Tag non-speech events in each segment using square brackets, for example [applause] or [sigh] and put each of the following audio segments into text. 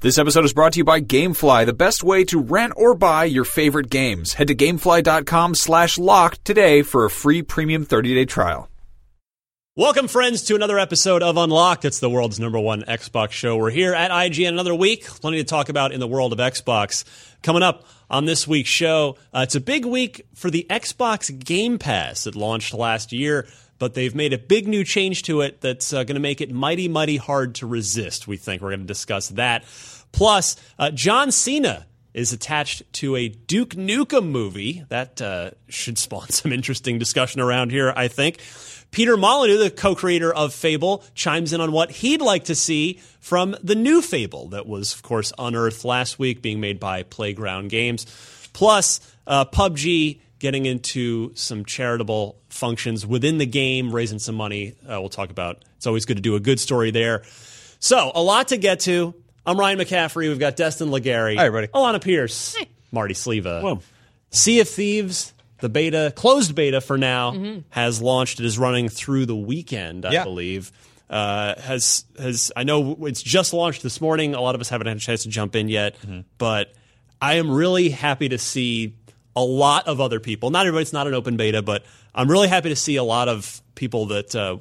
This episode is brought to you by GameFly, the best way to rent or buy your favorite games. Head to gamefly.com slash locked today for a free premium 30-day trial. Welcome, friends, to another episode of Unlocked. It's the world's number one Xbox show. We're here at IGN another week. Plenty to talk about in the world of Xbox. Coming up on this week's show, uh, it's a big week for the Xbox Game Pass that launched last year, but they've made a big new change to it that's uh, going to make it mighty, mighty hard to resist. We think we're going to discuss that. Plus, uh, John Cena is attached to a Duke Nukem movie. That uh, should spawn [laughs] some interesting discussion around here, I think. Peter Molyneux, the co creator of Fable, chimes in on what he'd like to see from the new Fable that was, of course, unearthed last week, being made by Playground Games. Plus, uh, PUBG getting into some charitable functions within the game, raising some money. Uh, we'll talk about. It's always good to do a good story there. So, a lot to get to. I'm Ryan McCaffrey. We've got Destin Legarie. Hi, everybody. Alanah Pearce. Marty Sleva. Sea of Thieves, the beta, closed beta for now, has launched. It is running through the weekend, I Yeah. believe. Uh, has has I know it's just launched this morning. A lot of us haven't had a chance to jump in yet, but I am really happy to see a lot of other people. Not everybody's not an open beta, but I'm really happy to see a lot of people that uh,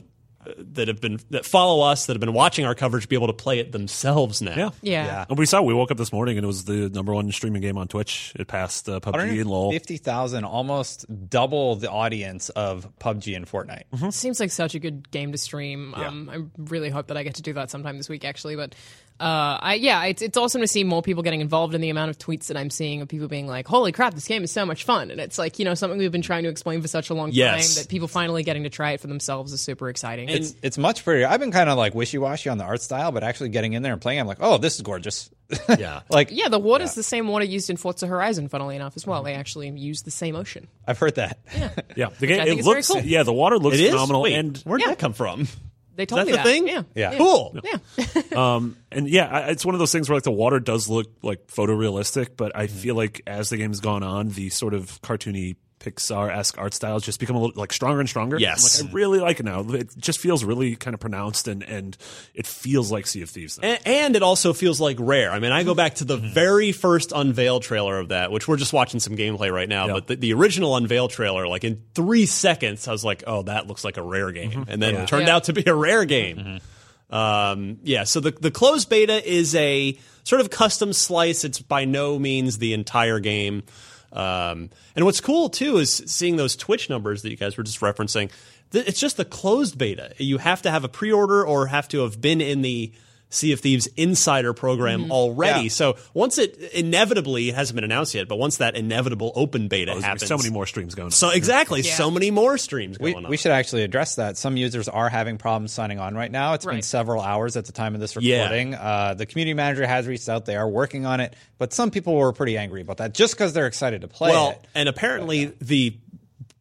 that have been that follow us that have been watching our coverage be able to play it themselves now. Yeah. Yeah. And we saw, we woke up this morning and it was the number one streaming game on Twitch. It passed uh, PUBG and LoL. 50,000, almost double the audience of PUBG and Fortnite. Seems like such a good game to stream. Um, I really hope that I get to do that sometime this week, actually. But uh, I, yeah, it's, it's awesome to see more people getting involved in the amount of tweets that I'm seeing of people being like, "Holy crap, this game is so much fun!" And it's like you know something we've been trying to explain for such a long Yes. time that people finally getting to try it for themselves is super exciting. It's, it's much prettier. I've been kind of like wishy washy on the art style, but actually getting in there and playing, I'm like, oh, this is gorgeous. [laughs] Yeah. like, yeah, the water's the same water used in Forza Horizon, funnily enough, as well. They actually use the same ocean. I've heard that. yeah, yeah. the game I think it is very looks. cool. Yeah, the water looks It is phenomenal. Wait, And where'd Yeah. that come from? They told Is me the that. thing? Yeah. Yeah. Cool. Yeah. [laughs] um, and yeah, I- it's one of those things where like the water does look like photorealistic, but I feel like as the game's gone on, the sort of cartoony Pixar esque art styles just become a little like stronger and stronger. Yes. like, I really like it now. It just feels really kind of pronounced, and and it feels like Sea of Thieves. now. And, and it also feels like rare. I mean, I go back to the mm-hmm. very first unveil trailer of that, which we're just watching some gameplay right now. Yeah. But the, the original unveil trailer, like in three seconds, I was like, "Oh, that looks like a rare game," mm-hmm. and then it turned Yeah. out to be a rare game. Mm-hmm. Um, yeah. So the the closed beta is a sort of custom slice. It's by no means the entire game. Um, and what's cool too is seeing those Twitch numbers that you guys were just referencing. It's just the closed beta. You have to have a pre-order or have to have been in the Sea of Thieves insider program already. Yeah. So once it inevitably it hasn't been announced yet, but once that inevitable open beta There's happens, so many more streams going. on. So exactly, so many more streams We, going on. we should actually address that. Some users are having problems signing on right now. It's been several hours at the time of this Yeah. recording. Uh, the community manager has reached out. They are working on it, but some people were pretty angry about that just because they're excited to play well, it. and apparently the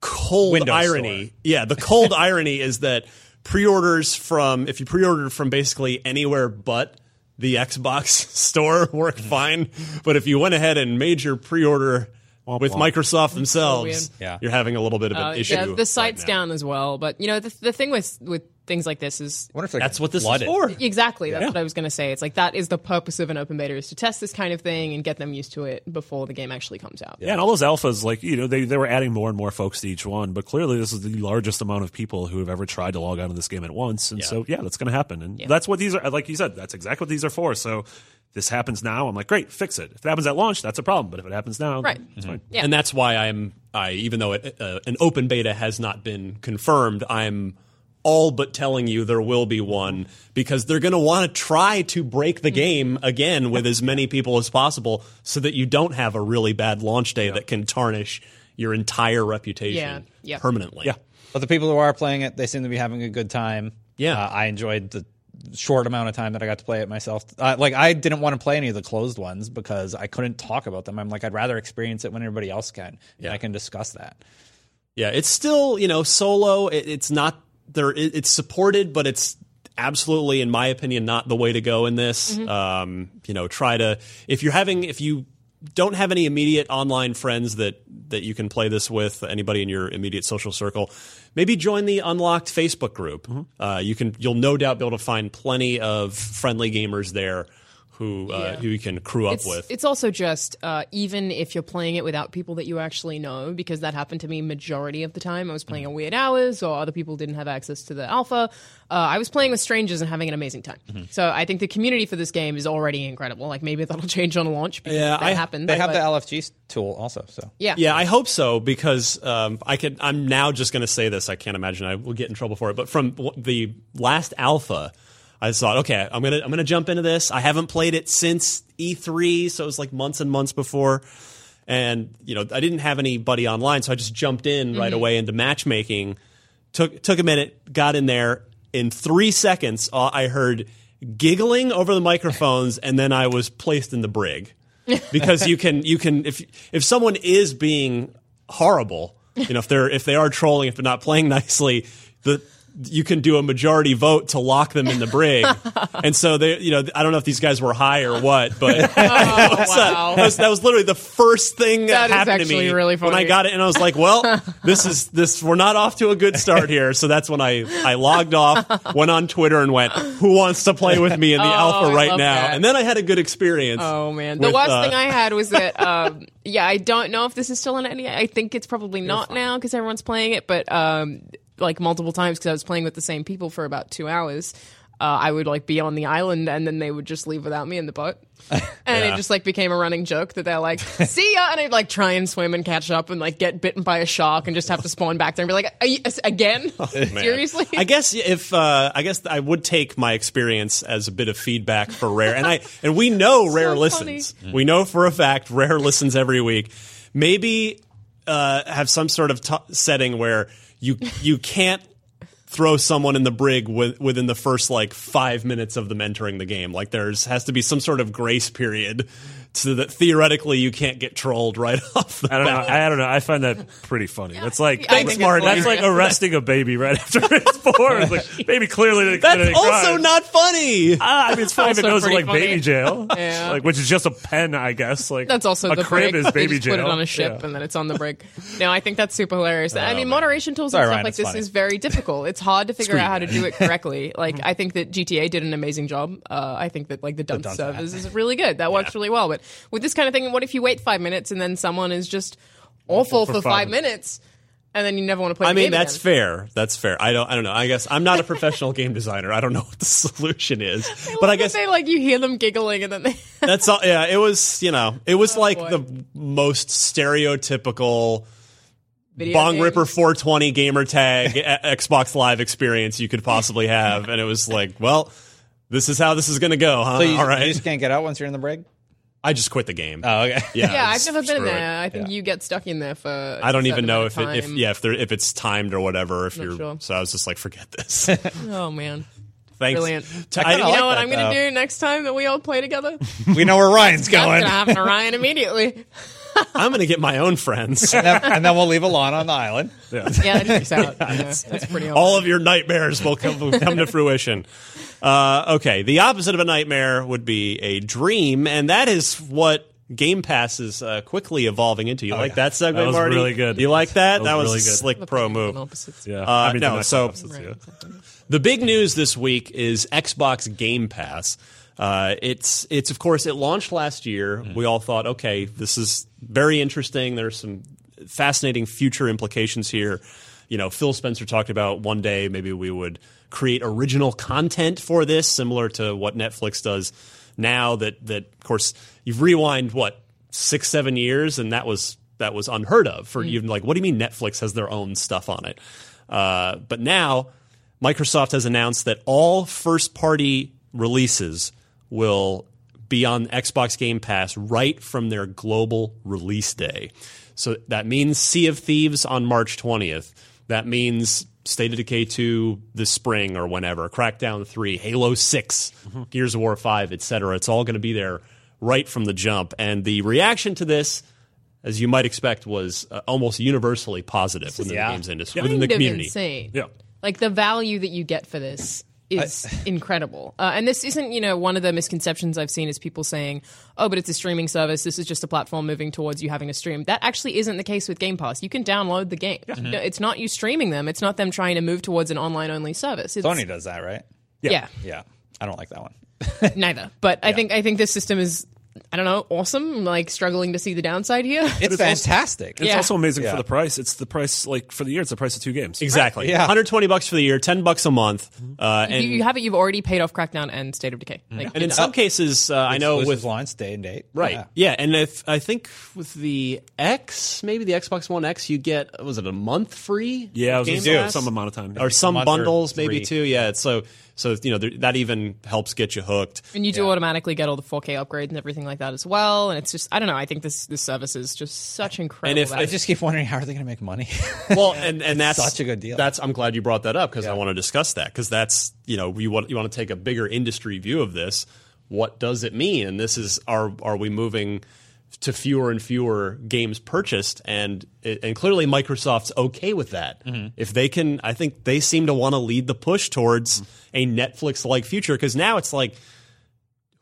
cold Windows irony, store. yeah, the cold [laughs] irony is that pre-orders from if you pre-ordered from basically anywhere but the Xbox [laughs] store [laughs] work fine, but if you went ahead and made your pre-order with Microsoft themselves, Yeah. you're having a little bit of an Uh, issue. yeah, the site's right down as well. But you know, the, the thing with with things like this is I wonder if they're That's what this is for. Exactly. That's what I was going to say. It's like that is the purpose of an open beta is to test this kind of thing and get them used to it before the game actually comes out. Yeah, and all those alphas, like you know, they they were adding more and more folks to each one. But clearly, this is the largest amount of people who have ever tried to log on to this game at once. And so, yeah, that's going to happen. And that's what these are. Like you said, that's exactly what these are for. So this happens now. I'm like, great, fix it. If it happens at launch, that's a problem. But if it happens now, Right. it's fine. Yeah. And that's why I'm I even though it, uh, an open beta has not been confirmed, I'm all but telling you there will be one because they're going to want to try to break the game again with as many people as possible so that you don't have a really bad launch day that can tarnish your entire reputation Yeah. Yeah. permanently. Yeah. But the people who are playing it, they seem to be having a good time. Yeah. Uh, I enjoyed the short amount of time that I got to play it myself. Uh, like I didn't want to play any of the closed ones because I couldn't talk about them. I'm like I'd rather experience it when everybody else can. Yeah. I can discuss that. Yeah, it's still you know solo. It, it's not there. It's supported, but it's absolutely, in my opinion, not the way to go in this. Um, you know, try to if you're having if you don't have any immediate online friends that that you can play this with, anybody in your immediate social circle, maybe join the unlocked Facebook group. Uh, you can you'll no doubt be able to find plenty of friendly gamers there who uh, Yeah. who you can crew up it's, with. it's also just uh, even if you're playing it without people that you actually know, because that happened to me majority of the time. I was playing at weird hours, or other people didn't have access to the alpha. Uh, I was playing with strangers and having an amazing time. Mm-hmm. So I think the community for this game is already incredible. Like maybe that'll [laughs] change on launch. Because Yeah, that I- happened. They have but- the LFG tool also. So yeah, Yeah, I hope so because um, I could. I'm now just going to say this. I can't imagine I will get in trouble for it. But from w- the last alpha, I thought, okay, I'm gonna I'm gonna jump into this. I haven't played it since E3, so it was like months and months before. And you know, I didn't have anybody online, so I just jumped in right away into matchmaking. Took took a minute, got in there. In three seconds, uh, I heard giggling over the microphones, and then I was placed in the brig [laughs] because you can you can if if someone is being horrible, you know if they're if they are trolling, if they're not playing [laughs] nicely, the you can do a majority vote to lock them in the brig, [laughs] and so they, you know, I don't know if these guys were high or what, but [laughs] [laughs] Oh, wow. that, was, that was literally the first thing that, That happened to me really when I got it, and I was like, "Well, this is this. We're not off to a good start here." So that's when I I logged off, went on Twitter, and went, "Who wants to play with me in the Oh, alpha right now?" that. And then I had a good experience. Oh man, the with, worst uh, thing I had was that. Um, yeah, I don't know if this is still in any. I think it's probably not now because everyone's playing it, but um, like multiple times because I was playing with the same people for about two hours. Uh, I would like be on the island and then they would just leave without me in the boat, [laughs] and it just like became a running joke that they're like, [laughs] "See ya," and I'd like try and swim and catch up and like get bitten by a shark and just have to spawn back there and be like, Are you, "Again, [laughs] seriously?" I guess if uh, I guess I would take my experience as a bit of feedback for Rare, and I and we know Rare funny. listens. We know for a fact Rare listens every week. Maybe uh, have some sort of t- setting where you you can't throw someone in the brig with, within the first like five minutes of them entering the game. Like there's has to be some sort of grace period so that theoretically you can't get trolled right [laughs] off the I don't know. bat. I, I don't know. I find that pretty funny. That's like I think it's That's like arresting a baby right after [laughs] it's born. It's like baby clearly didn't commit That's any also crime. not funny. Ah, I mean, it's funny if it also goes to pretty like funny. baby jail, Yeah. like which is just a pen, I guess. Like That's also a the crib brig. is They baby just jail. Put it on a ship Yeah. and then it's on the brig. No, I think that's super hilarious. I mean, moderation tools Sorry, and stuff Ryan, like it's this funny. is very difficult. It's hard to figure out how to do it [laughs] correctly. Like, I think that GTA did an amazing job. Uh, I think that like the dunce dunce service is really good. That works really well. But with this kind of thing, what if you wait five minutes and then someone is just awful for, for five five minutes? And then you never want to play. I the mean, game that's again. fair. That's fair. I don't. I don't know. I guess I'm not a [laughs] professional game designer. I don't know what the [laughs] solution is. But I guess they like you hear them giggling and then they. [laughs] that's all. Yeah, it was. You know, it was oh, like boy. the most stereotypical video bong game. ripper 420 gamer tag Xbox Live experience you could possibly have, and it was like, well, this is how this is going to go, huh? So you, all right. you just can't get out once you're in the brig. I just quit the game. Oh, okay. yeah, Yeah, I've never been screw it. there. I think you get stuck in there for. I don't a even know if it, if yeah if there if it's timed or whatever. If Not you're sure. so I was just like, forget this. [laughs] Oh man. Thanks. Brilliant. To- I kinda You like know what that, I'm going to do next time that we all play together? [laughs] We know where Ryan's That's going. going to happen to Ryan immediately. [laughs] I'm going to get my own friends. and, then, and then we'll leave Alon on the island. Yeah, that checks out. [laughs] Yeah, that's pretty awesome. All of your nightmares will come, will come to fruition. Uh, okay, the opposite of a nightmare would be a dream, and that is what Game Pass is uh, quickly evolving into. You like that segue, That was Marty? really good. You like that? That that was was, really a good. slick pro move. Opposites. Yeah. Uh, I mean, no, so- opposites, yeah. The big news this week is Xbox Game Pass. Uh, it's it's of course it launched last year. We all thought, okay, this is very interesting. There's some fascinating future implications here. You know, Phil Spencer talked about one day maybe we would create original content for this, similar to what Netflix does now. That that of course you've rewind what six seven years, and that was that was unheard of for even like what do you mean Netflix has their own stuff on it? Uh, but now Microsoft has announced that all first party releases will be on Xbox Game Pass right from their global release day. So that means Sea of Thieves on March 20th. That means State of Decay 2 this spring or whenever, Crackdown 3, Halo 6, Gears of War 5, etc. It's all going to be there right from the jump. And the reaction to this, as you might expect, was uh, almost universally positive within Yeah. the games industry, kind within the of community. insane. Yeah. Like the value that you get for this is [laughs] incredible. Uh, and this isn't, you know, one of the misconceptions I've seen is people saying, "Oh, but it's a streaming service. This is just a platform moving towards you having a stream." That actually isn't the case with Game Pass. You can download the game. No, It's not you streaming them. It's not them trying to move towards an online only service. It's, Sony does that, right? yeah. Yeah. I don't like that one. [laughs] neither. But I think I think this system is, I don't know, awesome. I'm, like struggling to see the downside here. It's fantastic. It's Yeah. also amazing Yeah. for the price. It's the price like for the year. It's the price of two games. Exactly. Yeah. 120 bucks for the year, 10 bucks a month. Uh, and, you, you have it. You've already paid off Crackdown and State of Decay. Like, and in some cases, uh, I know with launch day and date. Right. Yeah. Yeah. and if I think with the X, maybe the Xbox One X, you get was it a month free? Yeah, I was Game gonna say Pass? some amount of time. or some month or bundles, maybe three. too. Yeah, so so you know there, that even helps get you hooked. And you do automatically get all the 4K upgrades and everything like that as well. And it's just, I don't know. I think this this service is just such incredible. And if- I just keep wondering how are they going to make money? [laughs] Well, and and that's such a good deal. That's I'm glad you brought that up because I want to discuss that because that's you know you want you want to take a bigger industry view of this. What does it mean? And this is are are we moving to fewer and fewer games purchased and and clearly Microsoft's okay with that. Mm-hmm. If they can I think they seem to want to lead the push towards a Netflix like future because now it's like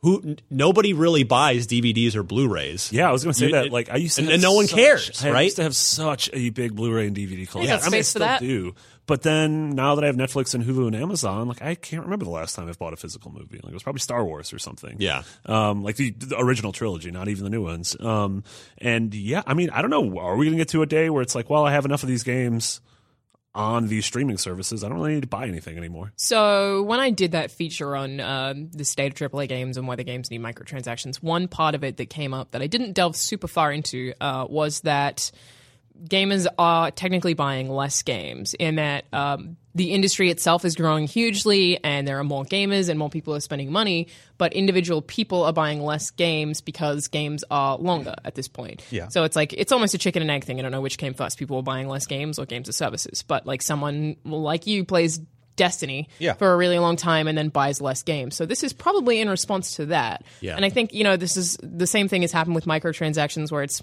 who n- nobody really buys DVDs or Blu-rays. Yeah, I was going to say You- that. it- Like I used to, and- have and no one such- cares, I right? used to have such a big Blu-ray and DVD collection. got I mean, I still that. do. But then now that I have Netflix and Hulu and Amazon, like I can't remember the last time I've bought a physical movie. Like it was probably Star Wars or something. Yeah. um, like the, the original trilogy, not even the new ones. Um, and yeah, I mean, I don't know. Are we going to get to a day where it's like, well, I have enough of these games on these streaming services. I don't really need to buy anything anymore. So when I did that feature on um, the state of AAA games and why the games need microtransactions, one part of it that came up that I didn't delve super far into uh, was that gamers are technically buying less games in that um, the industry itself is growing hugely and there are more gamers and more people are spending money but individual people are buying less games because games are longer at this point Yeah. so it's like it's almost a chicken and egg thing i don't know which came first people were buying less games or games or services but like someone like you plays Destiny Yeah. for a really long time and then buys less games. So this is probably in response to that. Yeah. And I think, you know, this is the same thing has happened with microtransactions where it's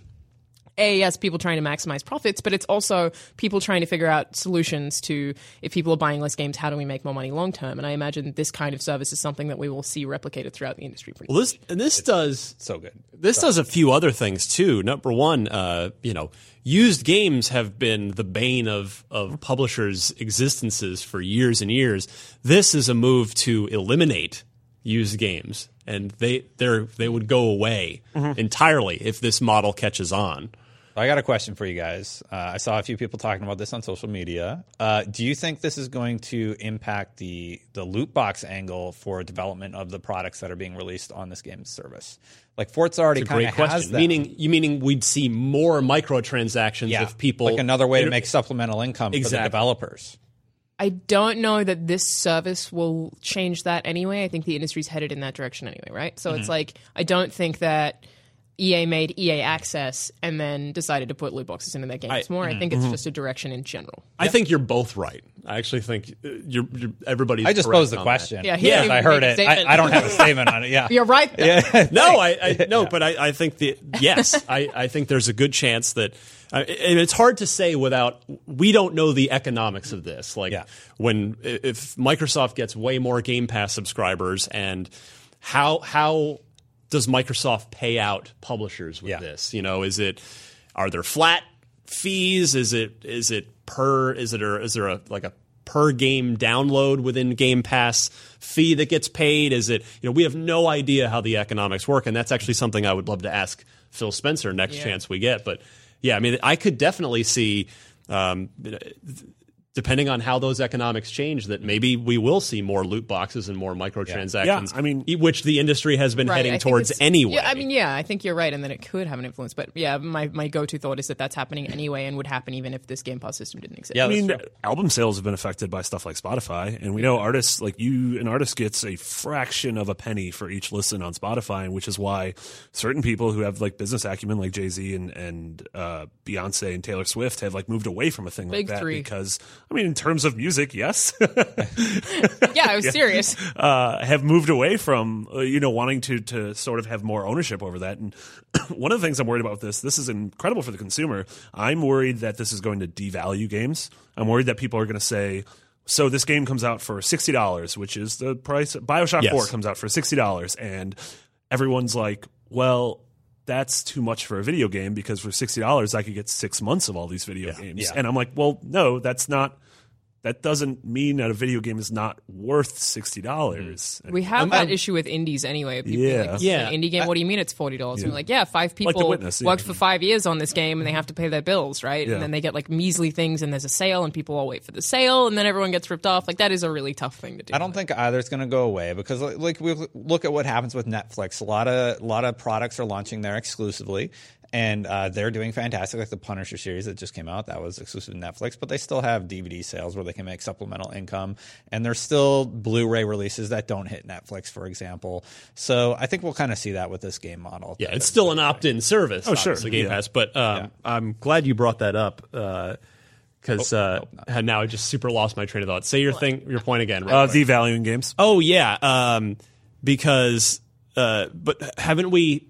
a yes people trying to maximize profits but it's also people trying to figure out solutions to if people are buying less games how do we make more money long term and i imagine this kind of service is something that we will see replicated throughout the industry pretty Well, this and this does so good. this does a few other things too. Number one, uh, you know, used games have been the bane of of publishers' existences for years and years. This is a move to eliminate used games, and they they they would go away entirely if this model catches on. I got a question for you guys. Uh, I saw a few people talking about this on social media. Uh, do you think this is going to impact the the loot box angle for development of the products that are being released on this game service? Like Forza already kind Great of has question. that. Meaning, you meaning we'd see more microtransactions yeah, if people like another way to make supplemental income for Exactly. the developers. I don't know that this service will change that anyway. I think the industry's headed in that direction anyway, right? So it's like I don't think that EA made EA Access and then decided to put loot boxes into their games more. I think it's just a direction in general. I think you're both right. I actually think uh, you're, you're everybody's. I just posed the on that. question. Yeah, he I heard it. I, I don't have a statement on it. Yeah, [laughs] You're right. [laughs] though. [laughs] no, I, I no, but I, I think the yes, I, I think there's a good chance that, uh, and it's hard to say without we don't know the economics of this. Like Yeah. when if Microsoft gets way more Game Pass subscribers, and how how does Microsoft pay out publishers with Yeah. this? You know, is it are there flat fees? Is it is it per? Is it or is there a like a per game download within Game Pass fee that gets paid? Is it you know we have no idea how the economics work, and that's actually something I would love to ask Phil Spencer next Yeah. chance we get. But yeah, I mean, I could definitely see. Um, Depending on how those economics change, that maybe we will see more loot boxes and more microtransactions. Yeah, I mean- which the industry has been Right, heading think towards anyway. Yeah, I mean, yeah, I think you're right, and that it could have an influence. But yeah, my, my go to thought is that that's happening anyway, and would happen even if this Game Pass system didn't exist. Yeah, I mean, that's album sales have been affected by stuff like Spotify, and we know artists like you. An artist gets a fraction of a penny for each listen on Spotify, which is why certain people who have like business acumen, like Jay Z and and uh, Beyonce and Taylor Swift, have like moved away from a thing Big like that three. because I mean, in terms of music, yes, [laughs] yeah, I was serious. uh, have moved away from uh, you know wanting to to sort of have more ownership over that. And [clears throat] one of the things I'm worried about with this, this is incredible for the consumer. I'm worried that this is going to devalue games. I'm worried that people are going to say. So this game comes out for sixty dollars, which is the price. Bioshock Yes. Four comes out for sixty dollars, and everyone's like, "Well, that's too much for a video game because for sixty dollars I could get six months of all these video games." Yeah. And I'm like, "Well, no, that's not. That doesn't mean that a video game is not worth sixty dollars." Mm-hmm. We have that issue with indies anyway. People Yeah. like, Yeah. An indie game, what do you mean it's $40? And we're like, yeah, five The people Witness, yeah. worked for five years on this game and they have to pay their bills, right? Yeah. And then they get like measly things and there's a sale and people all wait for the sale and then everyone gets ripped off. Like, that is a really tough thing to do. I don't think either is going to go away because, like, like, we look at what happens with Netflix. A lot of a lot of products are launching there exclusively, and uh, they're doing fantastic. Like the Punisher series that just came out, that was exclusive to Netflix, but they still have DVD sales where they can make supplemental income, and there's still Blu-ray releases that don't hit Netflix, for example. So I think we'll kind of see that with this game model. Yeah, it's still an opt-in service. Oh, sure. the Game Yeah. Pass. But um, I'm glad you brought that up because Oh, uh, now I just super lost my train of thought. Say your thing, your point again. Uh, devaluing games. oh yeah, um, because uh, but haven't we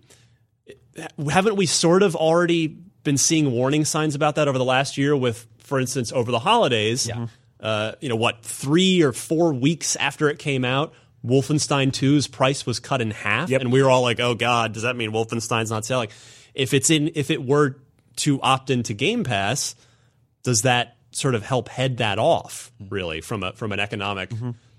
haven't we sort of already been seeing warning signs about that over the last year? With, for instance, over the holidays. Yeah. Uh, you know what? Three or four weeks after it came out. Wolfenstein 2's price was cut in half, Yep. and we were all like, "Oh God, does that mean Wolfenstein's not selling?" If it's in, if it were to opt into Game Pass, does that sort of help head that off? Really, from a from an economic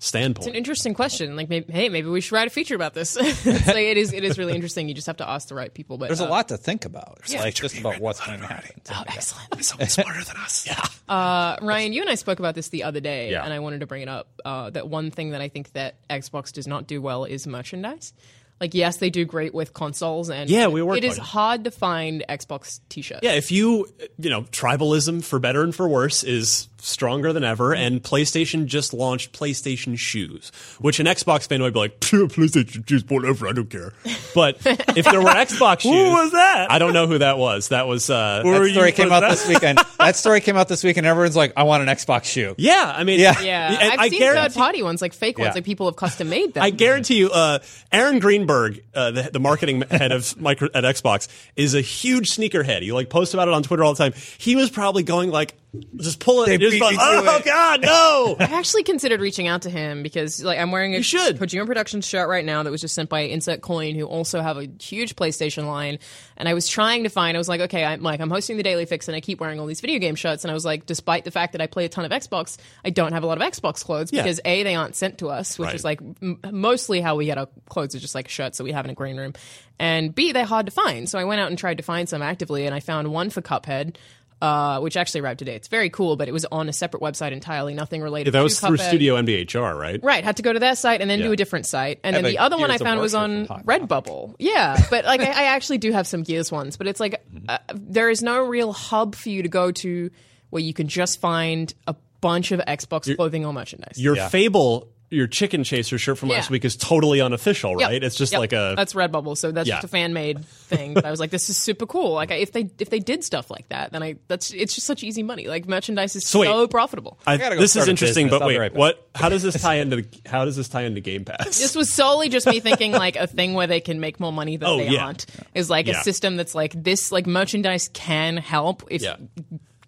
standpoint? It's an interesting question. Like, maybe, hey, maybe we should write a feature about this. [laughs] it's like, it is. It is really interesting. You just have to ask the right people. But There's uh, a lot to think about. It's like just about what's going to happen. Oh, excellent. Someone smarter than us. [laughs] Yeah. Uh, Ryan, you and I spoke about this the other day, Yeah. and I wanted to bring it up. Uh, that one thing that I think that Xbox does not do well is merchandise. Like, yes, they do great with consoles, and Yeah, we worked It is it. hard to find Xbox T-shirts. Yeah, if you, you know, tribalism for better and for worse is stronger than ever, and PlayStation just launched PlayStation shoes, which an Xbox fan would be like, "Phew, PlayStation shoes, whatever, I don't care. But if there were Xbox [laughs] shoes, Who was that? I don't know who that was. That was, uh, Were That you- story came out that- this weekend. [laughs] that story came out this weekend. and everyone's like, "I want an Xbox shoe." yeah, I mean, Yeah. yeah. I've I seen guarantee- third-party ones, like fake ones, Yeah. like people have custom made them. I guarantee you, uh, Aaron Greenberg, uh, the, the marketing [laughs] head of micro, at Xbox, is a huge sneakerhead. He like posts about it on Twitter all the time. He was probably going like, just pull it. They just beat like, me to oh it." God, no! [laughs] I actually considered reaching out to him because, like, I'm wearing a You should. Kojima Productions shirt right now that was just sent by Insert Coin, who also have a huge PlayStation line. And I was trying to find. I was like, okay, I'm like, I'm hosting the Daily Fix, and I keep wearing all these video game shirts. And I was like, despite the fact that I play a ton of Xbox, I don't have a lot of Xbox clothes Yeah. because a they aren't sent to us, which Right. is like m- mostly how we get our clothes is just like shirts that we have in a green room, and b they're hard to find. So I went out and tried to find some actively, and I found one for Cuphead. Uh, which actually arrived today. It's very cool, but it was on a separate website entirely, nothing related. that to was through Cuphead. Studio MDHR, right? Right, had to go to that site and then Yeah. do a different site. And then Yeah, the but other one I Gears of found was stuff on from Hot Redbubble. Yeah, [laughs] but like I, I actually do have some Gears ones, but it's like uh, there is no real hub for you to go to where you can just find a bunch of Xbox clothing or merchandise. Your Yeah. Fable, your Chicken Chaser shirt from last week is totally unofficial, Yep. right? It's just Yep. like a. that's Redbubble, so that's Yeah. just a fan made thing. But I was like, this is super cool. Like I- if they if they did stuff like that, then I that's it's just such easy money. Like merchandise is So wait. so profitable. I, gotta go this is interesting, business. but wait, right what? How does this tie into the, how does this tie into Game Pass? This was solely just me thinking like a thing where they can make more money than Oh, they yeah. aren't. Is like Yeah. a system that's like this like merchandise can help if Yeah.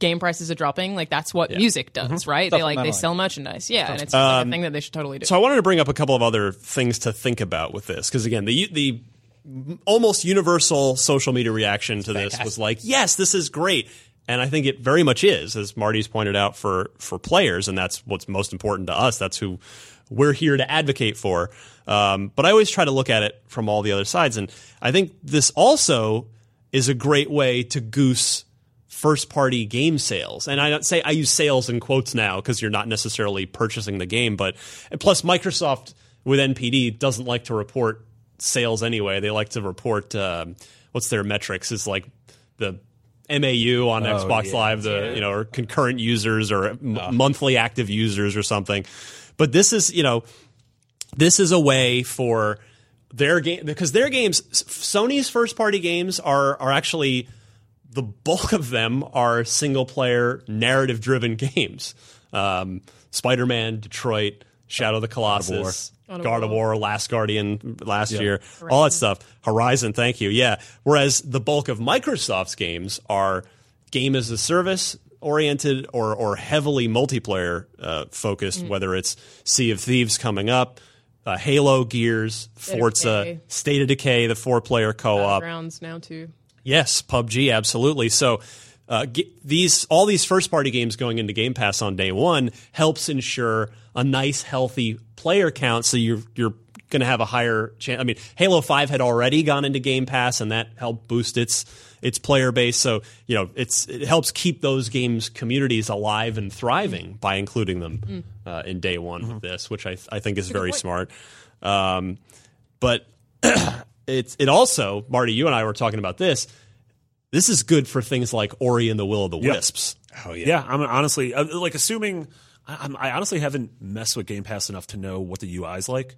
Game prices are dropping. Like that's what music does, right? They like they sell merchandise. Yeah, and it's just like a thing that they should totally do. So I wanted to bring up a couple of other things to think about with this because again, the the almost universal social media reaction to this was like, "Yes, this is great." and I think it very much is, as Marty's pointed out for for players, and that's what's most important to us. That's who we're here to advocate for. Um, but I always try to look at it from all the other sides, and I think this also is a great way to goose first party game sales. And I don't say I use sales in quotes now because you're not necessarily purchasing the game, but plus Microsoft with NPD doesn't like to report sales anyway. They like to report um, what's their metrics is like the MAU on Xbox yeah, Live, the you know, or concurrent users or m- monthly active users or something. But this is you know, this is a way for their game because their games, Sony's first party games are are actually the bulk of them are single player narrative driven [laughs] games. Um, Spider Man, Detroit, Shadow of the Colossus, God of War, Last Guardian last year, all that stuff. Horizon, thank you. Yeah. Whereas the bulk of Microsoft's games are game as a service oriented or, or heavily multiplayer uh, focused, whether it's Sea of Thieves coming up. Uh, Halo, Gears, Forza, Decay. State of Decay, the four-player co-op. Battlegrounds now too. Yes, PUBG, absolutely. So uh, ge- these all these first party games going into Game Pass on day one helps ensure a nice, healthy player count. So you're you're going to have a higher chance. I mean, Halo Five had already gone into Game Pass, and that helped boost its its player base. So you know, it's it helps keep those games communities alive and thriving by including them uh, in day one with this, which I I think is very smart. Um, but [clears throat] it's it also, Marty, you and I were talking about this. This is good for things like Ori and the Will of the Wisps. Oh yeah. Yeah, I'm honestly uh, like assuming. I, I'm, I honestly haven't messed with Game Pass enough to know what the UI is like.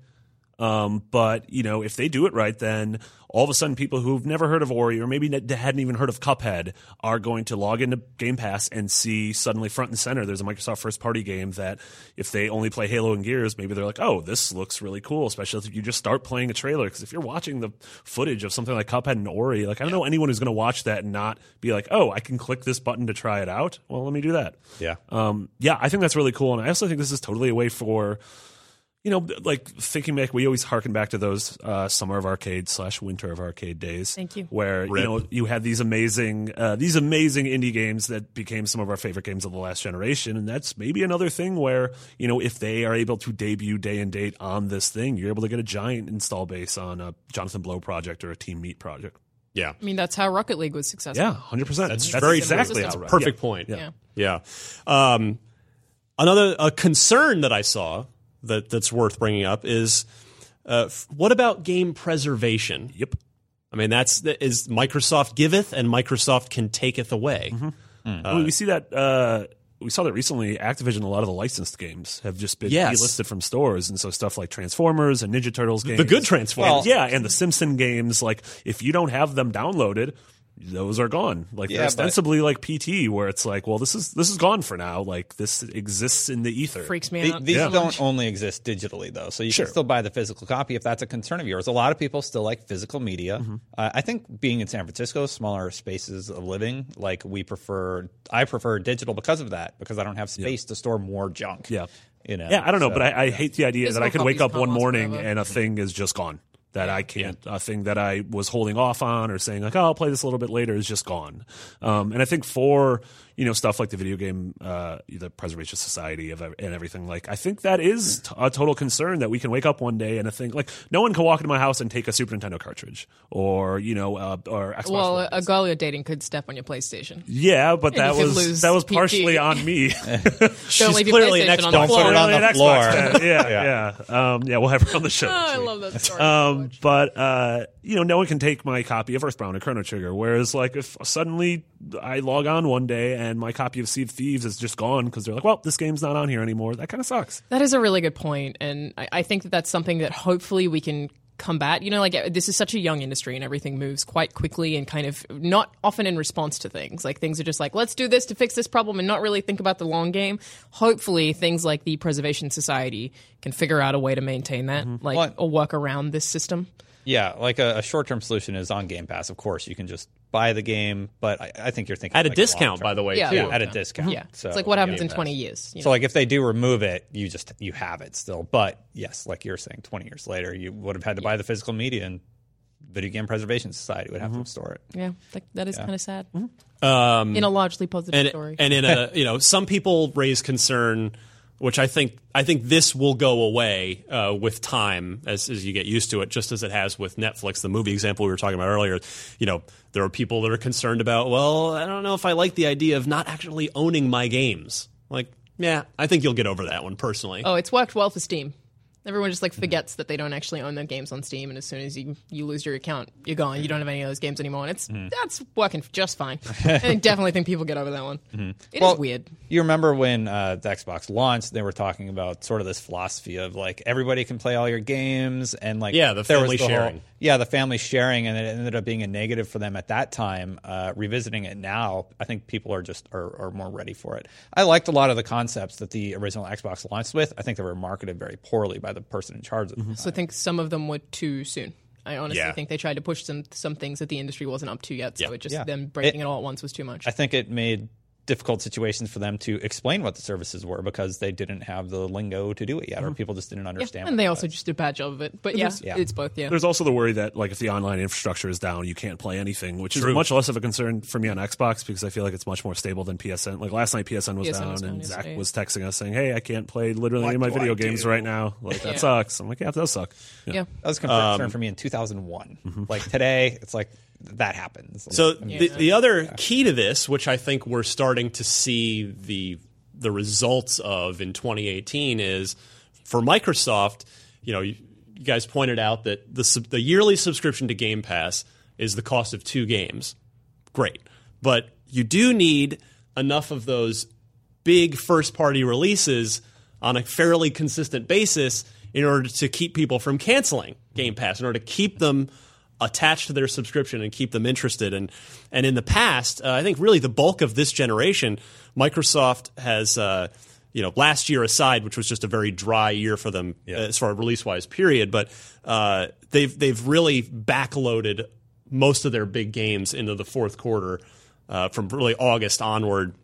Um, but you know, if they do it right, then all of a sudden people who've never heard of Ori or maybe hadn't even heard of Cuphead are going to log into Game Pass and see suddenly front and center there's a Microsoft first party game that if they only play Halo and Gears, maybe they're like, oh, this looks really cool. Especially if you just start playing a trailer, because if you're watching the footage of something like Cuphead and Ori, like I don't know anyone who's going to watch that and not be like, oh, I can click this button to try it out. Well, let me do that. Yeah. Um, yeah, I think that's really cool, and I also think this is totally a way for, you know, like thinking back. We always harken back to those uh, summer of arcade slash winter of arcade days. Thank you. Where you know you had these amazing uh, these amazing indie games that became some of our favorite games of the last generation, and that's maybe another thing where you know if they are able to debut day and date on this thing, you're able to get a giant install base on a Jonathan Blow project or a Team Meat project. Yeah. I mean, that's how Rocket League was successful. Yeah, hundred percent. That's very exactly That's how a perfect point. Yeah. Yeah. Um, another a concern that I saw that that's worth bringing up is uh, f- what about game preservation? Yep. I mean, that's that is Microsoft giveth and Microsoft can taketh away. I mean, we see that. Uh, we saw that recently. Activision, a lot of the licensed games have just been Yes. delisted from stores, and so stuff like Transformers and Ninja Turtles games, The good Transformers. yeah, and the Simpson games. Like, if you don't have them downloaded, those are gone. Like, Yeah, they're but- ostensibly like PT, where it's like, well, this is this is gone for now. Like, this exists in the ether. Freaks me The- out. these so don't only exist digitally, though, so you Sure. can still buy the physical copy if that's a concern of yours. A lot of people still like physical media. Mm-hmm. Uh, I think being in San Francisco, smaller spaces of living, like we prefer. I prefer digital because of that, because I don't have space to store more junk. Yeah. you know. Yeah, I don't know, so- but I, I hate the idea that I could wake up one morning forever. and a thing is just gone. That I can't, a thing that I was holding off on or saying like, oh, I'll play this a little bit later is just gone. Um, and I think for you know stuff like the video game, uh, the Preservation Society of and everything, like I think that is t- a total concern that we can wake up one day and a thing like no one can walk into my house and take a Super Nintendo cartridge or you know uh, or Xbox. Well, One. a girl you're dating could step on your PlayStation. yeah, but that was that was PT. partially on me. Don't leave your clearly an PlayStation on the Xbox floor. Put it on the floor. Xbox fan. [laughs] yeah, yeah, Um, yeah. We'll have her on the show. Oh, [laughs] I love that story. Um, but uh, you know, no one can take my copy of Earthbound or Chrono Trigger. Whereas, like, if suddenly I log on one day and my copy of Sea of Thieves is just gone because they're like, "Well, this game's not on here anymore," that kind of sucks. That is a really good point, and I, I think that that's something that hopefully we can combat. You know, like uh, this is such a young industry, and everything moves quite quickly, and kind of not often in response to things. Like things are just like, let's do this to fix this problem, and not really think about the long game. Hopefully, things like the Preservation Society can figure out a way to maintain that, like Well, or work around this system. Yeah, like a, a short-term solution is on Game Pass. Of course, you can just buy the game, but I, I think you're thinking At a like discount, long-term. by the way, Yeah, too. yeah. at a discount. Yeah, so it's like what happens Game in twenty years. You know? So like if they do remove it, you just you have it still. But yes, like you're saying, 20 years later, you would have had to buy the physical media and Video Game Preservation Society would have Mm-hmm. to store it. Yeah, that, that is kind of sad. Um, In a largely positive and story. and in a you know some people raise concern which I think I think this will go away uh, with time as, as you get used to it, just as it has with Netflix. The movie example we were talking about earlier, you know, there are people that are concerned about. Well, I don't know if I like the idea of not actually owning my games. Like, yeah, I think you'll get over that one personally. oh, it's worked well for Steam. Everyone just like forgets that they don't actually own their games on Steam, and as soon as you, you lose your account, you're gone. You don't have any of those games anymore, and it's that's working just fine. [laughs] I definitely think people get over that one. It is Well, weird. You remember when uh, the Xbox launched? They were talking about sort of this philosophy of like everybody can play all your games, and like Yeah, the there was family the whole- sharing. yeah, the family sharing, and it ended up being a negative for them at that time. Uh, revisiting it now, I think people are just are, are more ready for it. I liked a lot of the concepts that the original Xbox launched with. I think they were marketed very poorly by the person in charge of them. So I think some of them were too soon. I honestly Yeah. think they tried to push some some things that the industry wasn't up to yet. So Yeah. it just Yeah. them breaking it, all at once was too much. I think it made difficult situations for them to explain what the services were because they didn't have the lingo to do it yet, or mm-hmm. people just didn't yeah. understand. And they also was. just did a bad job of it. But yeah, Yeah. it's both. Yeah. There's also the worry that like if the online infrastructure is down, you can't play anything, which True. is much less of a concern for me on Xbox because I feel like it's much more stable than PSN. Like last night, PSN was PSN down, was down and Zach yesterday. was texting us saying, "Hey, I can't play literally any of my do I video games do? right now. Like that Yeah. sucks." I'm like, "Yeah, it does suck." yeah. That was a concern um, for me in 2001. Mm-hmm. Like today, it's like that happens. So Like, the, the other key to this, which I think we're starting to see the the results of in 2018, is for Microsoft. You know, you, you guys pointed out that the the yearly subscription to Game Pass is the cost of two games. Great, but you do need enough of those big first party releases on a fairly consistent basis in order to keep people from canceling Game Pass, in order to keep them attached to their subscription and keep them interested. And and in the past, uh, I think really the bulk of this generation, Microsoft has. Uh, you know, last year aside, which was just a very dry year for them uh, as far as release wise period, but uh, they've they've really backloaded most of their big games into the fourth quarter uh, from really August onward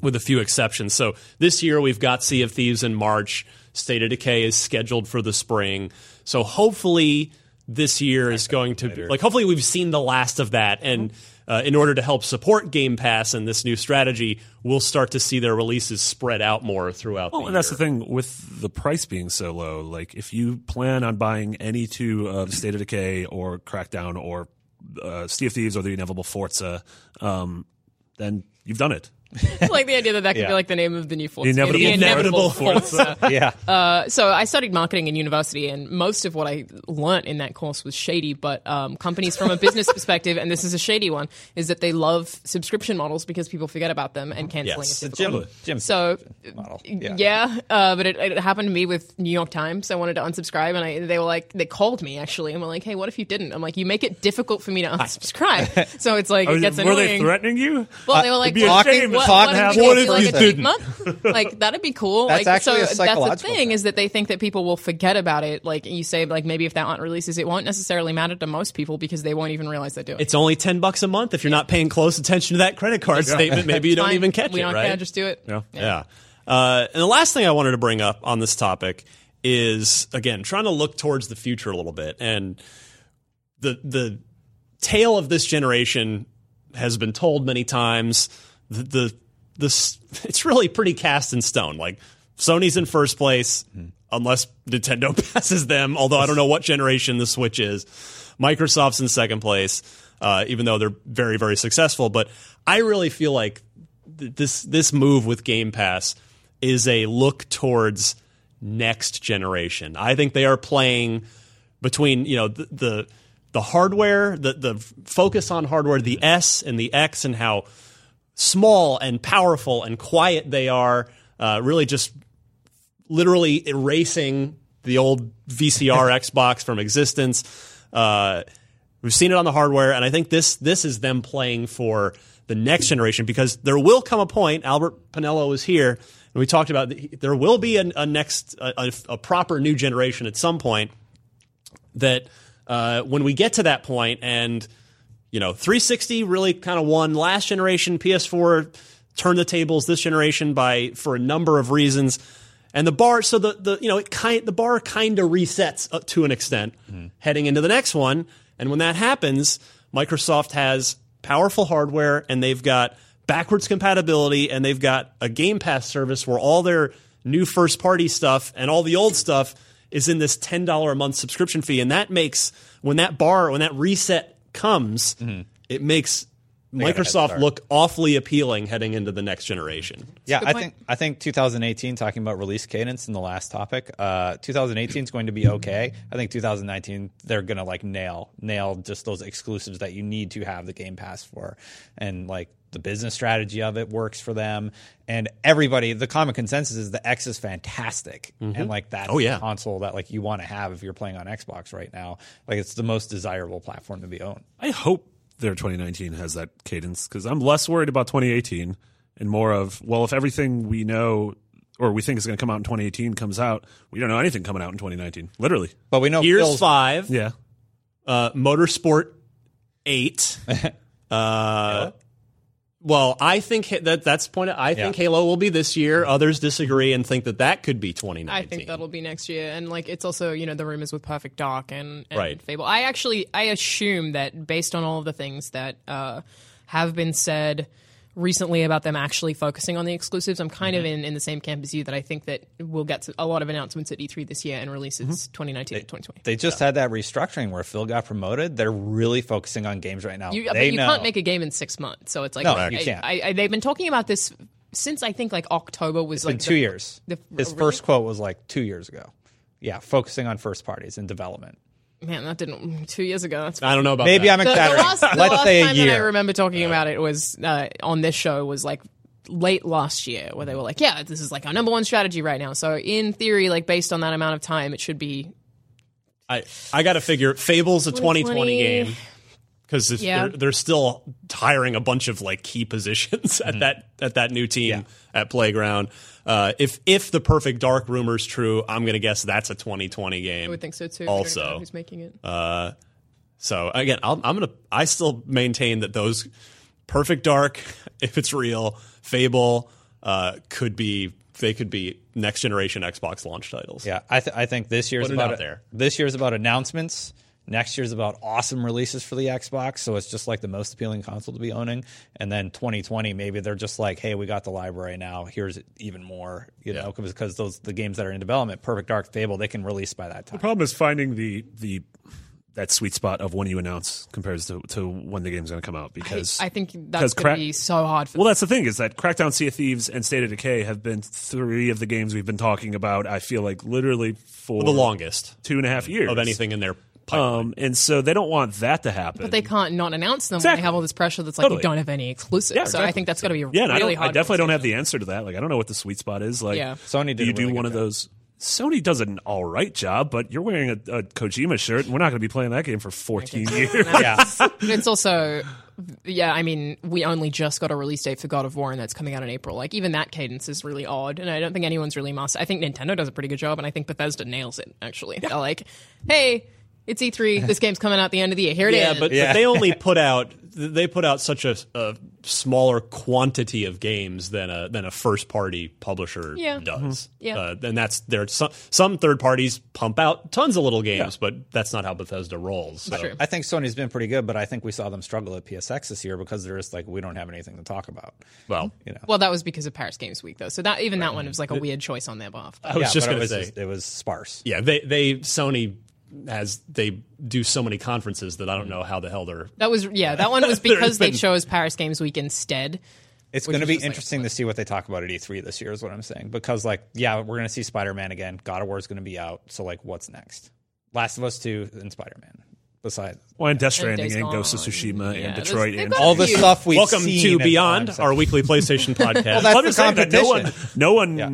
with a few exceptions. So this year we've got Sea of Thieves in March. State of Decay is scheduled for the spring. So hopefully this year is going to be like hopefully we've seen the last of that and uh, in order to help support Game Pass and this new strategy, we'll start to see their releases spread out more throughout Well, the and that's the thing with the price being so low. Like, if you plan on buying any two of State of Decay or Crackdown or uh, Sea of Thieves or the inevitable Forza, um, then you've done it. I [laughs] like the idea that that could Yeah. be like the name of the new Forza. The inevitable- game. inevitable Forza. [laughs] yeah. Uh, so I studied marketing in university, and most of what I learnt in that course was shady. But um, companies, from a business [laughs] perspective, and this is a shady one, is that they love subscription models because people forget about them and canceling Yes. is the difficult. Jim, Jim So model. yeah, uh, but it, it happened to me with New York Times. I wanted to unsubscribe, and I, they were like, they called me actually, and were like, "Hey, what if you didn't?" I'm like, "You make it difficult for me to unsubscribe." so it's like Oh, it gets were they annoying. threatening you? Well, they were like, be a what, shame what, if what, if had we one do, if like you a didn't. month? like that'd be cool. That's like, actually so a that's the psychological thing thing. is that they think that people will forget about it. Like you say, like maybe if that aren't releases, it won't necessarily matter to most people because they won't even realize they do it. It's only ten bucks a month if you're not paying close attention to that credit card statement. Maybe you don't Fine. even catch we it. don't right? care. Just do it. Yeah. Yeah. Uh, and the last thing I wanted to bring up on this topic is again trying to look towards the future a little bit, and the the tale of this generation has been told many times. The the [laughs] it's really pretty cast in stone. Like Sony's in first place unless Nintendo [laughs] passes them. Although I don't know what generation the Switch is. Microsoft's in second place, uh, even though they're very very successful. But I really feel like th- this this move with Game Pass is a look towards next generation. I think they are playing between you know the the, the hardware, the the focus on hardware, the S and the X, and how small and powerful and quiet they are. Uh, really, just literally erasing the old VCR [laughs] Xbox from existence. Uh, we've seen it on the hardware, and I think this this is them playing for the next generation because there will come a point. Albert Penello is here, and we talked about the, there will be a, a next a, a, a proper new generation at some point. That uh, when we get to that point, and you know, 360 really kind of won last generation. PS4 turned the tables this generation by for a number of reasons. And the bar, so the, the you know, it kind the bar kind of resets up to an extent mm-hmm. heading into the next one. And when that happens, Microsoft has powerful hardware and they've got backwards compatibility and they've got a Game Pass service where all their new first party stuff and all the old stuff is in this $10 a month subscription fee. And that makes, when that bar, when that reset comes, mm-hmm. it makes got a head Microsoft look awfully appealing heading into the next generation. Yeah, I point. think I think 2018. Talking about release cadence in the last topic, uh, 2018 is going to be okay. I think 2019 they're gonna like nail nail just those exclusives that you need to have the Game Pass for, and like the business strategy of it works for them. And everybody, the common consensus is the X is fantastic, and like that's Oh, yeah. the console that like you want to have if you're playing on Xbox right now. Like it's the most desirable platform to be owned. I hope their 2019 has that cadence because I'm less worried about 2018 and more of well, if everything we know or we think is going to come out in 2018 comes out, we don't know anything coming out in 2019. Literally, But we know Gears Phil's- 5, yeah. uh, Motorsport 8. [laughs] uh, well, I think that that's point. I think Yeah. Halo will be this year. Others disagree and think that that could be 2019. I think that'll be next year, and like it's also you know the rumors with Perfect Dark and, and Right. Fable. I actually I assume that based on all of the things that uh, have been said recently about them actually focusing on the exclusives, I'm kind of Mm-hmm. in, in the same camp as you that I think that we'll get a lot of announcements at E3 this year and releases 2019 to 2020. They just had that restructuring where Phil got promoted. They're really focusing on games right now. You, but they you know. can't make a game in six months, so it's like No, I, you can't. I, I, they've been talking about this since I think like October was in like two the- years. the- His really? first quote was like two years ago. Yeah, focusing on first parties and development. Man, that didn't two years ago. That's I don't know about Maybe that. I'm the, the exaggerating. last, the Let's last say a time that I remember talking about it was uh, on this show was like late last year where they were like, yeah, this is like our number one strategy right now. So in theory, like based on that amount of time, it should be I, I got to figure Fable's a 2020, 2020. game because Yeah. they're, they're still hiring a bunch of like key positions [laughs] Mm-hmm. at that at that new team at Playground. Uh, if if the Perfect Dark rumor is true, I'm going to guess that's a 2020 game. I would think so too. I don't know Also, who's making it? Uh, so again, I'll, I'm gonna. I still maintain that those Perfect Dark, [laughs] if it's real, Fable uh, could be. They could be next generation Xbox launch titles. Yeah, I, th- I think this year's Put about out there. This year's about announcements. Next year's about awesome releases for the Xbox. So it's just like the most appealing console to be owning. And then 2020, maybe they're just like, hey, we got the library now. Here's even more. You know, because those the games that are in development, Perfect Dark, Fable, they can release by that time. The problem is finding the the that sweet spot of when you announce compares to, to when the game's going to come out because I think that's going crack- to be so hard for Well, that's the thing is that Crackdown, Sea of Thieves, and State of Decay have been three of the games we've been talking about. I feel like literally for the longest two and a half years of anything in their pipeline. Um, and so they don't want that to happen. But they can't not announce them when Exactly. they have all this pressure that's like Totally. we don't have any exclusives. Yeah, So I think that's got to be a yeah, really I, don't, hard. I definitely don't have the answer to that. Like, I don't know what the sweet spot is. Like, Yeah. Sony did do a you do really one of job. those? Sony does an all right job, but you're wearing a, a Kojima shirt, and we're not going to be playing that game for 14 years. [laughs] yeah. [laughs] It's also, yeah. I mean, we only just got a release date for God of War, and that's coming out in April. Like even that cadence is really odd, and I don't think anyone's really mastered. I think Nintendo does a pretty good job, and I think Bethesda nails it. Actually, they're like, hey. It's E3. [laughs] This game's coming out the end of the year. Here it is. yeah, but, Yeah. but they [laughs] only put out they put out such a, a smaller quantity of games than a than a first party publisher Yeah. does. Yeah. uh, and that's there. Some, some third parties pump out tons of little games, but that's not how Bethesda rolls. So. True. I think Sony's been pretty good, but I think we saw them struggle at PSX this year because they're just like, we don't have anything to talk about. Well, You know. well, that was because of Paris Games Week, though. So that even that one was like a weird choice on their behalf. I was yeah, just but going it to was say, just- it was sparse. yeah, they they Sony has they do so many conferences that I don't know how the hell they're. That was yeah. That one was [laughs] because they chose Paris Games Week instead. It's going to be just like interesting to see what they talk about at E3 this year, is what I'm saying. Because, like, yeah, we're going to see Spider Man again. God of War is going to be out. So, like, what's next? Last of Us 2 and Spider Man. Besides Well, and Death Stranding Days and Ghost of Gone. Tsushima Yeah, and Detroit and all the stuff we've Welcome seen to Beyond, our weekly PlayStation [laughs] podcast. Well, that's I'm the just saying that no one, no one Yeah.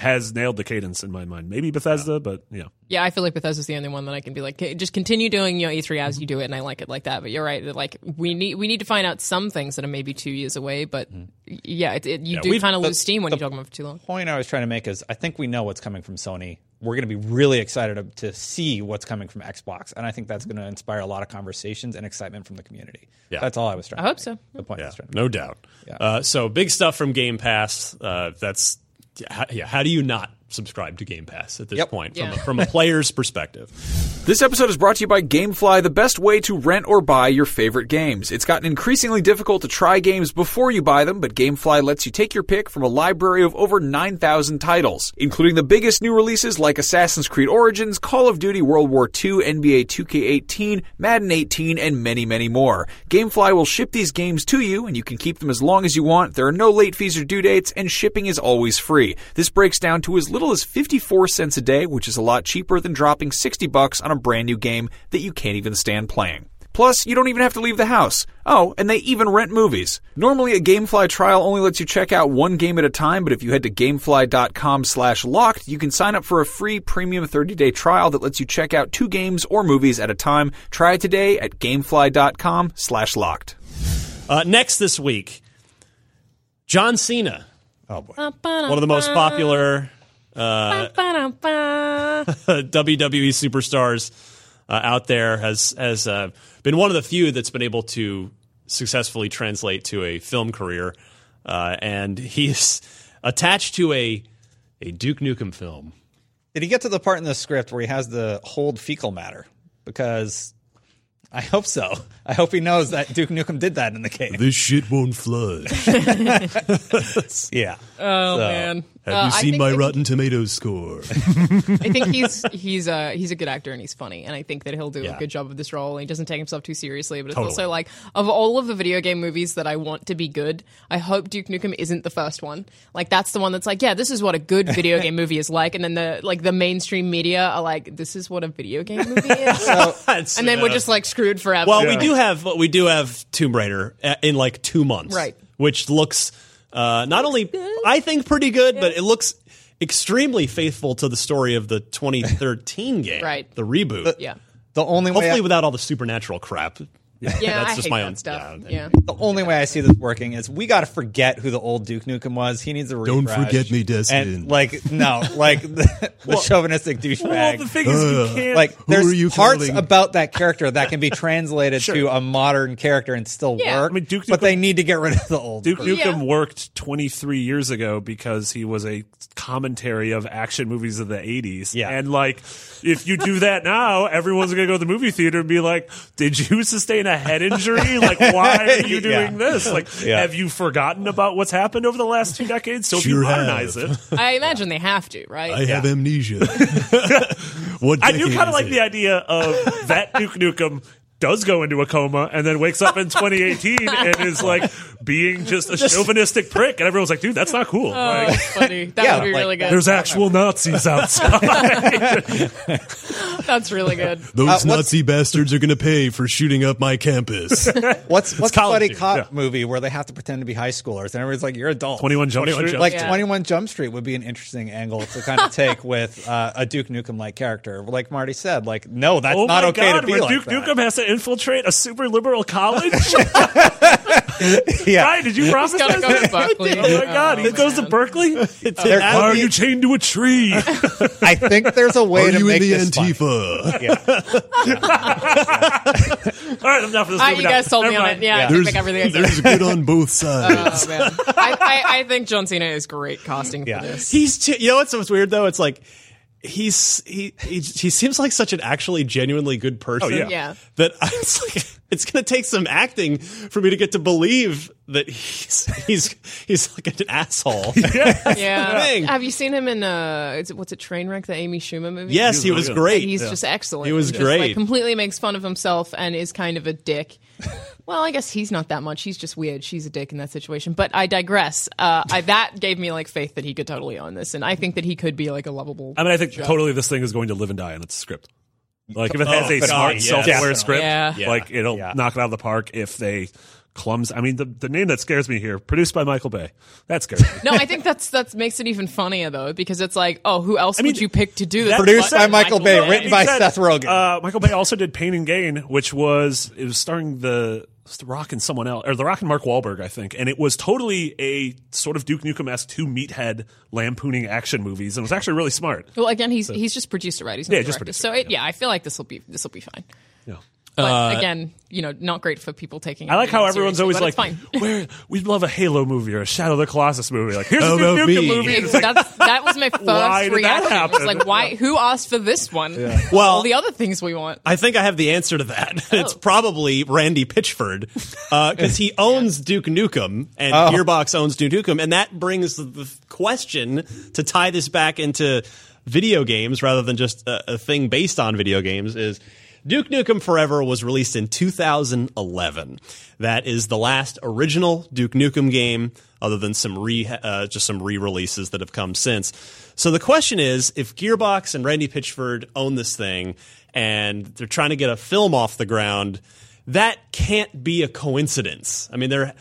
Has nailed the cadence in my mind. Maybe Bethesda, but yeah. Yeah, I feel like Bethesda's the only one that I can be like, "Okay, just continue doing your E3 as you do it, and I like it like that. But you're right, like we need we need to find out some things that are maybe two years away. But yeah, it, it, you do we've- kind of lose steam when you talk about it for too long. point I was trying to make is I think we know what's coming from Sony. We're going to be really excited to, to see what's coming from Xbox, and I think that's going to inspire a lot of conversations and excitement from the community. Yeah. That's all I was trying. I to hope make. so. The point I Yeah, was trying to no doubt. Yeah. Uh, so big stuff from Game Pass. Uh, that's how, yeah. How do you not subscribe to Game Pass at this Yep. point from, Yeah. a, from a [laughs] player's perspective? This episode is brought to you by Gamefly, the best way to rent or buy your favorite games. It's gotten increasingly difficult to try games before you buy them, but Gamefly lets you take your pick from a library of over 9,000 titles, including the biggest new releases like Assassin's Creed Origins, Call of Duty World War II, NBA 2K18, Madden 18, and many, many more. Gamefly will ship these games to you, and you can keep them as long as you want. There are no late fees or due dates, and shipping is always free. This breaks down to as little as 54 cents a day, which is a lot cheaper than dropping 60 bucks on a brand new game that you can't even stand playing. Plus, you don't even have to leave the house. Oh, and they even rent movies. Normally, a GameFly trial only lets you check out one game at a time, but if you head to gamefly.com slash locked, you can sign up for a free premium 30-day trial that lets you check out two games or movies at a time. Try it today at gamefly.com slash locked. Uh, next this week, John Cena, Oh boy. one of the most popular [laughs] WWE superstars uh, out there, has has uh, been one of the few that's been able to successfully translate to a film career, uh, and he's attached to a a Duke Nukem film. Did he get to the part in the script where he has to hold fecal matter? Because I hope so. I hope he knows that Duke Nukem did that in the game. This shit won't flush. [laughs] Yeah. Oh So, man, Have Uh, you seen my that- Rotten Tomatoes score? [laughs] [laughs] I think he's he's a he's a good actor and he's funny, and I think that he'll do Yeah. a good job of this role. And he doesn't take himself too seriously, but it's Totally. also like of all of the video game movies that I want to be good, I hope Duke Nukem isn't the first one. Like that's the one that's like, yeah, this is what a good video [laughs] game movie is like, and then the like the mainstream media are like, this is what a video game movie is, and then we're just like screwed forever. Well, we do have we do have Tomb Raider uh, in like two months, Right. Which looks uh, not only I think pretty good, but it looks extremely faithful to the story of the 2013 [laughs] game, Right. The reboot. yeah. The only way Hopefully, I- without all the supernatural crap. Yeah, that's I just hate my that own stuff. yeah. Yeah. the only way I see this working is we got to forget who the old Duke Nukem was. He needs a Don't forget me, Destin. And like no, [laughs] like the, the chauvinistic douchebag. Well, the thing is, you can't. like Who there's are you parts calling? about that character that can be [laughs] translated to a modern character and still Yeah. work. I mean, Duke but Nukem- they need to get rid of the old. Duke version. Nukem Yeah. worked 23 years ago because he was a commentary of action movies of the 80s. Yeah. And like, if you do that now, everyone's going to go to the movie theater and be like, did you sustain a head injury? Like, why are you [laughs] doing Yeah. this? Like, Yeah. have you forgotten about what's happened over the last two decades? So if Sure you modernize have. it. [laughs] I imagine they have to, right? I have amnesia. [laughs] what I do kind of like it? the idea of that Duke Nukem does go into a coma and then wakes up in [laughs] 2018 and is like being just a [laughs] chauvinistic prick, and everyone's like, "Dude, that's not cool." Oh, Like, that's funny. That Yeah, would be like, really good. there's actual Nazis outside. [laughs] That's really good. Those what's- Nazi bastards are going to pay for shooting up my campus. What's what's the college buddy dude, cop yeah. movie where they have to pretend to be high schoolers and everybody's like, "You're adult." 21 Jump 21 Street. Jump like Yeah. 21 Jump Street would be an interesting angle to kind of take with uh, a Duke Nukem like character. Like Marty said, like no, that's Oh not my okay God! to be Where like Duke that. Nukem has to infiltrate a super liberal college. [laughs] yeah. Guy, did you promise gotta go to [laughs] that? Berkeley. Oh my God! he Oh, goes to man. Berkeley. There Why could are you chained to a tree? [laughs] I think there's a way are to you in the this funny. Antifa? Yeah. All right, enough of this. Ah, movie you now. guys told me Never on mind. it. Yeah, I There's, think everything I said. there's good on both sides. Oh, man. I, I, I think John Cena is great casting Yeah. for this. He's too, you know what's so weird though? It's like he's he, he he seems like such an actually genuinely good person. Oh, yeah. Yeah. That [laughs] I was like, it's going to take some acting for me to get to believe that he's he's he's like an asshole. [laughs] Yeah. thing. Have you seen him in uh is it, what's it Trainwreck, the Amy Schumer movie? yes, he was great. He's just excellent. He was Just, great. Like completely makes fun of himself and is kind of a dick. Well, I guess he's not that much. He's just weird. She's a dick in that situation. But I digress. Uh, I, that gave me like faith that he could totally own this, and I think that he could be like a lovable. I mean, I think totally this thing is going to live and die in its script. Like if it has Oh, a God, smart yes. software Definitely. script, Yeah. like it'll Yeah. knock it out of the park. If they clumsy, I mean, the the name that scares me here, produced by Michael Bay, that scares me. [laughs] no, I think that's that makes it even funnier though, because it's like, oh, who else mean, would you pick to do this? Produced by Michael Bay, written by said, Seth Rogen. Uh, Michael Bay also did Pain and Gain, which was it was starring the the Rock and someone else, or the Rock and Mark Wahlberg, I think, and it was totally a sort of Duke Nukem esque two meathead lampooning action movies, and it was actually really smart. Well, again, he's he's just produced it, right? He's not Yeah, yeah, just director. produced So it, it, yeah, I feel like this will be this will be fine. Yeah. But uh, again, you know, not great for people taking. I like how everyone's always like, it's fine. "Where we'd love a Halo movie or a Shadow of the Colossus movie." Like, here's a Duke Nukem movie. it's like, That's, that was my [laughs] first Why did that reaction. It was happen? like, why? Who asked for this one? Well- all the other things we want. I think I have the answer to that. [laughs] Oh. it's probably Randy Pitchford uh, because he [laughs] owns Duke Nukem and Oh. Gearbox owns Duke Nukem, and that brings the, the question to tie this back into video games rather than just a, a thing based on video games. Is Duke Nukem Forever was released in 2011. That is the last original Duke Nukem game, other than some re uh, just some re-releases that have come since. So the question is, if Gearbox and Randy Pitchford own this thing and they're trying to get a film off the ground, that can't be a coincidence. I mean, there.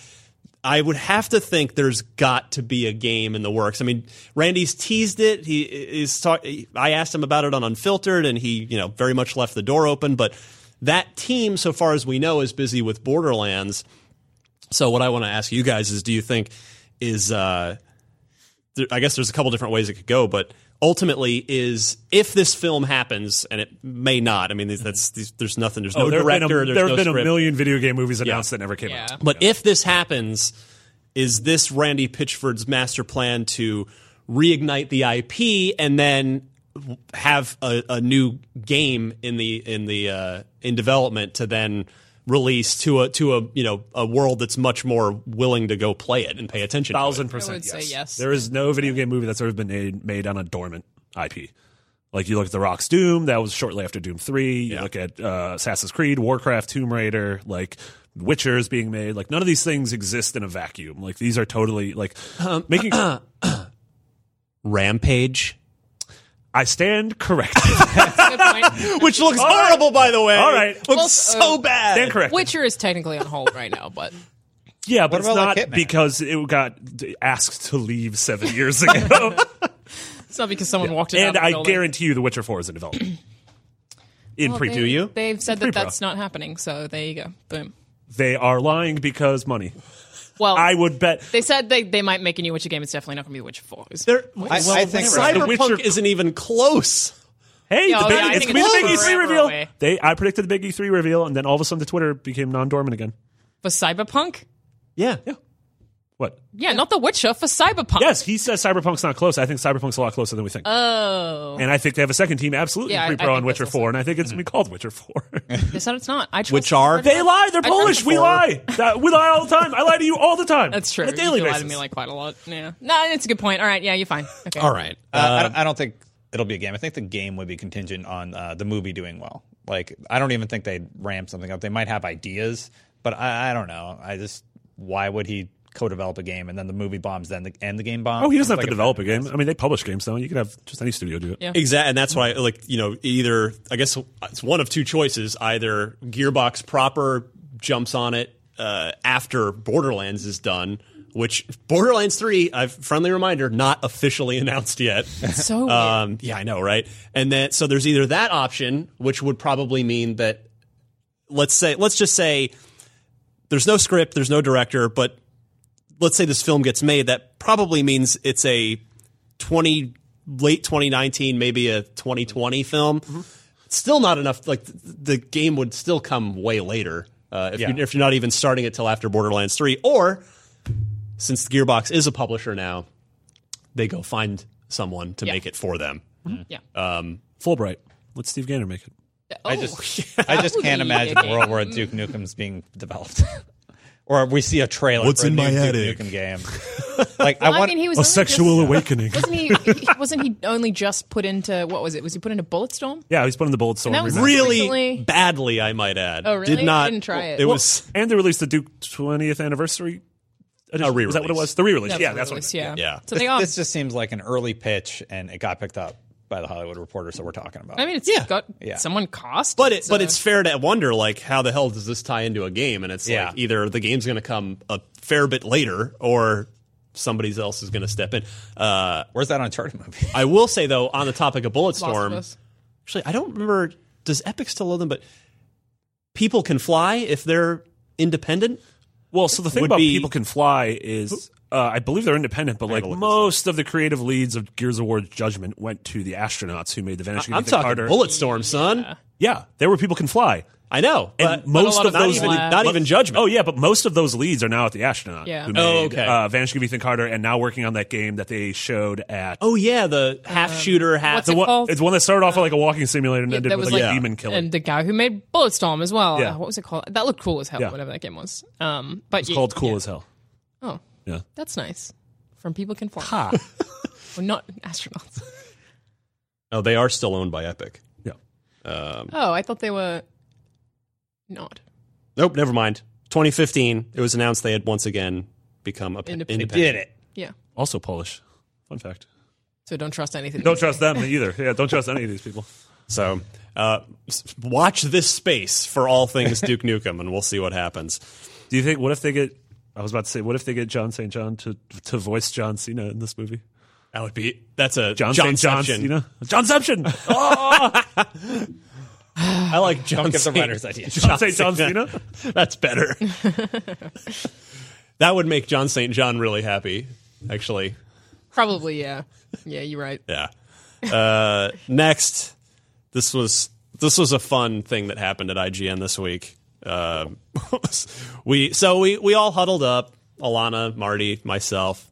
I would have to think there's got to be a game in the works. I mean, Randy's teased it. He is talk, I asked him about it on Unfiltered, and he, you know, very much left the door open. But that team, so far as we know, is busy with Borderlands. So what I want to ask you guys is, do you think is uh, I guess there's a couple different ways it could go, but ultimately is if this film happens, and it may not. I mean, that's these, there's nothing. There's no Oh, there have been, director. a, there's there no have been a million video game movies announced that never came Yeah. out. But if this happens, is this Randy Pitchford's master plan to reignite the IP and then have a, a new game in the in the uh, in development to then release to a to a you know a world that's much more willing to go play it and pay attention. Thousand percent, would say yes. There is no video game movie that's ever been made, made on a dormant IP. Like you look at The Rock's Doom, that was shortly after Doom Three. You Yeah. look at uh, Assassin's Creed, Warcraft, Tomb Raider, like Witcher is being made. Like none of these things exist in a vacuum. Like these are totally like Um, making. [clears throat] Rampage, I stand corrected. [laughs] Good [laughs] which looks horrible, by the way. All right. looks Well, so uh, bad. stand corrected. Witcher is technically on hold right now, but [laughs] yeah, but it's not like, because it got asked to leave seven years ago. it's not because someone walked it and out. I guarantee you, The Witcher Four is in development. [clears throat] In pre, do you? They've said that that's not happening. So there you go. Boom. they are lying because money. Well, I would bet. They said they, they might make a new Witcher game. It's definitely not going to be The Witcher Four. It's- There- I- I think- Cyberpunk The Witcher- isn't even close. Hey, Yeah, the oh, big, yeah, I it's think gonna be the big E3 forever reveal. away. They, I predicted the big E3 reveal, and then all of a sudden the Twitter became non-dormant again. for Cyberpunk. Yeah. What? Yeah, not The Witcher for Cyberpunk. Yes, he says Cyberpunk's not close. I think Cyberpunk's a lot closer than we think. Oh, and I think they have a second team absolutely Yeah, I- I pre-pro on think Witcher that's 4, and I think it's going to be called Witcher 4. [laughs] they said it's not. I trust Which are- they lie. They're I Polish. trust We the lie. That, we lie all the time. I lie to you all the time. That's true. On a daily you lie basis. to me like quite a lot. Yeah. No, it's a good point. All right. Yeah, you're fine. Okay. All right. Uh, I, don't, I don't think it'll be a game. I think the game would be contingent on uh, the movie doing well. Like, I don't even think they'd ramp something up. They might have ideas, but I, I don't know. I just why would he co-develop a game and then the movie bombs, then the and the game bombs? oh, he doesn't have It's to develop a game. I mean, they publish games, though. You could have just any studio do it. Yeah. Exactly, and that's why, like, you know, either I guess it's one of two choices: either Gearbox proper jumps on it uh, after Borderlands is done, which Borderlands Three, a friendly reminder, not officially [laughs] announced yet. So. Um, yeah, I know, right? And then so there's either that option, which would probably mean that let's say let's just say there's no script, there's no director, but let's say this film gets made, that probably means it's a 20 late 2019, maybe a 2020 film. Mm-hmm. Still not enough. Like th- the game would still come way later uh, if, Yeah. you, if you're not even starting it till after Borderlands 3, or since Gearbox is a publisher now, they go find someone to Yeah. make it for them. Mm-hmm. Mm-hmm. yeah. Um, Fulbright. Let Steve Gaynor make it. I Oh, just I just oh. [laughs] [laughs] can't That would be imagine a a world where Duke Nukem's being developed. [laughs] Or we see a trailer What's for a in new my Duke attic? Nukem game. [laughs] Like I Well, I want mean, he was A only sexual just- awakening. Wasn't he, he? Wasn't he only just put into what was it? Was he put into Bulletstorm? Yeah, he's putting the Bulletstorm. that was remaster. Really Recently- badly, I might add. Oh, really? Did not. I didn't try it. It Well, was. and they released the Duke 20th anniversary. edition. re-release. Is that what it was? The re-release. That yeah, was that's what. released, It yeah. Yeah. So this, they are. this just seems like an early pitch and it got picked up by the Hollywood Reporter, so we're talking about. I mean, it's Yeah. got Yeah. someone cost, But it, but it's fair to wonder, like, how the hell does this tie into a game? And it's Yeah. like either the game's going to come a fair bit later, or somebody else is going to step in. Uh, Where's that Uncharted movie? I will say though, on the topic of Last of Bulletstorm, actually, I don't remember. Does Epic still own them? But people can fly if they're independent. Well, so the thing Would about be- people can fly is, uh, I believe they're independent, but like most of the creative leads of Gears of War's Judgment went to the astronauts who made the Vanishing I'm Ethan talking Carter. Bulletstorm, son. Yeah, there were people can fly. I know, And most lot of of not those, even overlap. not even judgment. Oh yeah, but most of those leads are now at the astronaut. Yeah. Who Oh, okay. Uh, Vanishing of Ethan Carter, and now working on that game that they showed at. Oh yeah, the half shooter, half. what's the it one, called? it's one that started off like a walking simulator and Yeah, ended with was like, like- a demon killer. and the guy who made Bulletstorm as well. Yeah. Uh, what was it called? That looked cool as hell. Yeah. Whatever that game was. Um, but it's called Cool yeah. as Hell. Oh, Yeah. that's nice. From people can form. Ha. [laughs] We're not astronauts. [laughs] oh, they are still owned by Epic. yeah. Oh, I thought they were not. Nope, never mind. 2015, it was announced they had once again become a Independent. independent. Did it? Yeah. Also Polish. Fun fact. So don't trust anything. Don't trust them [laughs] either. Yeah, don't trust any of these people. So uh, watch this space for all things Duke Nukem, and we'll see what happens. Do you think? What if they get? I was about to say, what if they get John St. John to to voice John Cena in this movie? That would be that's a John, John St. John Johnception. Cena. Johnception. [laughs] I like John. Don't give the writers idea. John St. John Cena. [laughs] [laughs] That's better. that would make John St. John really happy. Actually, Probably, yeah. Yeah, you're right. yeah. Uh, next, this was this was a fun thing that happened at IGN this week. Uh, [laughs] we so we we all huddled up, Alanah, Marty, myself,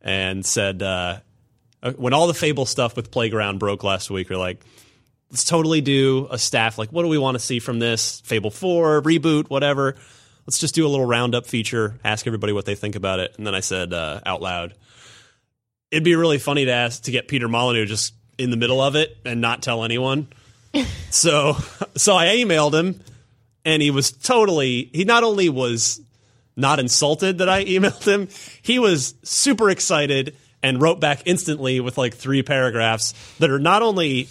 and said uh, uh, when all the Fable stuff with Playground broke last week, we're like, let's totally do a staff. Like, what do we want to see from this Fable Four reboot, whatever? Let's just do a little roundup feature, ask everybody what they think about it, and then I said uh, out loud, it'd be really funny to ask to get Peter Molyneux just in the middle of it and not tell anyone. [laughs] so, so I emailed him, and he was totally. He not only was not insulted that I [laughs] emailed him, he was super excited and wrote back instantly with like three paragraphs that are not only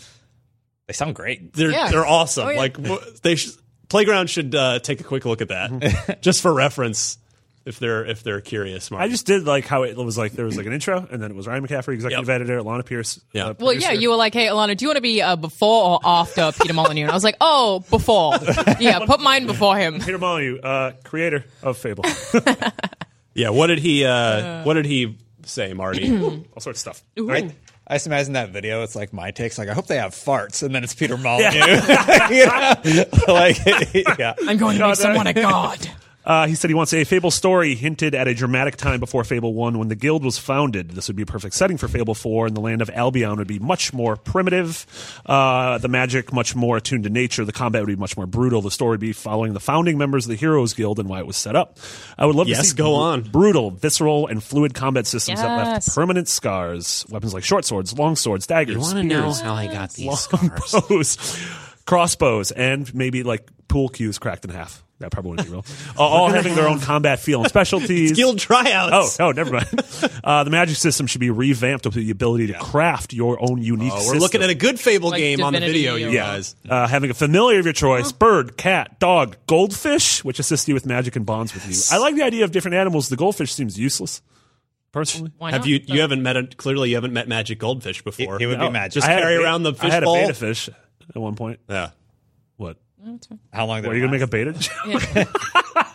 They sound great. they're Yeah. they're awesome. Oh, yeah. Like they sh- playground should uh, take a quick look at that [laughs] just for reference if they're if they're curious. Mark. I just did like how it was like there was like an intro and then it was Ryan McCaffrey, executive Yep. editor, Alanah Pearce. Yeah. uh, Well, yeah, you were like, hey, Alanah, do you want to be uh, before or after Peter Molyneux? And I was like, oh, before. [laughs] Yeah, put mine before him. Peter Molyneux, uh, creator of Fable, [laughs] yeah. What did he uh, What did he say, Marty? [clears throat] all sorts of stuff. I, I just imagine that video. It's like my takes. Like I hope they have farts, and then it's Peter Molyneux. [laughs] you know? like yeah. I'm going to make someone a god. Uh, he said he wants a Fable story hinted at a dramatic time before Fable 1 when the guild was founded. This would be a perfect setting for Fable 4, and the land of Albion would be much more primitive. Uh, the magic much more attuned to nature. The combat would be much more brutal. The story would be following the founding members of the Heroes Guild and why it was set up. I would love to Yes, see go br- on. brutal, visceral, and fluid combat systems that left permanent scars. Weapons like short swords, long swords, daggers, spears, how I got these [laughs] bows, crossbows, and maybe like pool cues cracked in half. That probably wouldn't be real. Uh, all having their own combat feel and specialties. [laughs] Guild tryouts. Oh, oh, never mind. Uh, the magic system should be revamped with the ability to craft your own unique Oh, we're system. looking at a good Fable Like game on the Divinity video, you or- guys. uh, having a familiar of your choice bird, cat, dog, goldfish, which assists you with magic and bonds with you. I like the idea of different animals. The goldfish seems useless, personally. Why Have not? you you haven't met a, clearly you haven't met Magic Goldfish before. He would be magic. Just I had a carry be- around the fish I had a fishbowl. beta fish at one point. Yeah. What? How long? What, are you going to make a beta?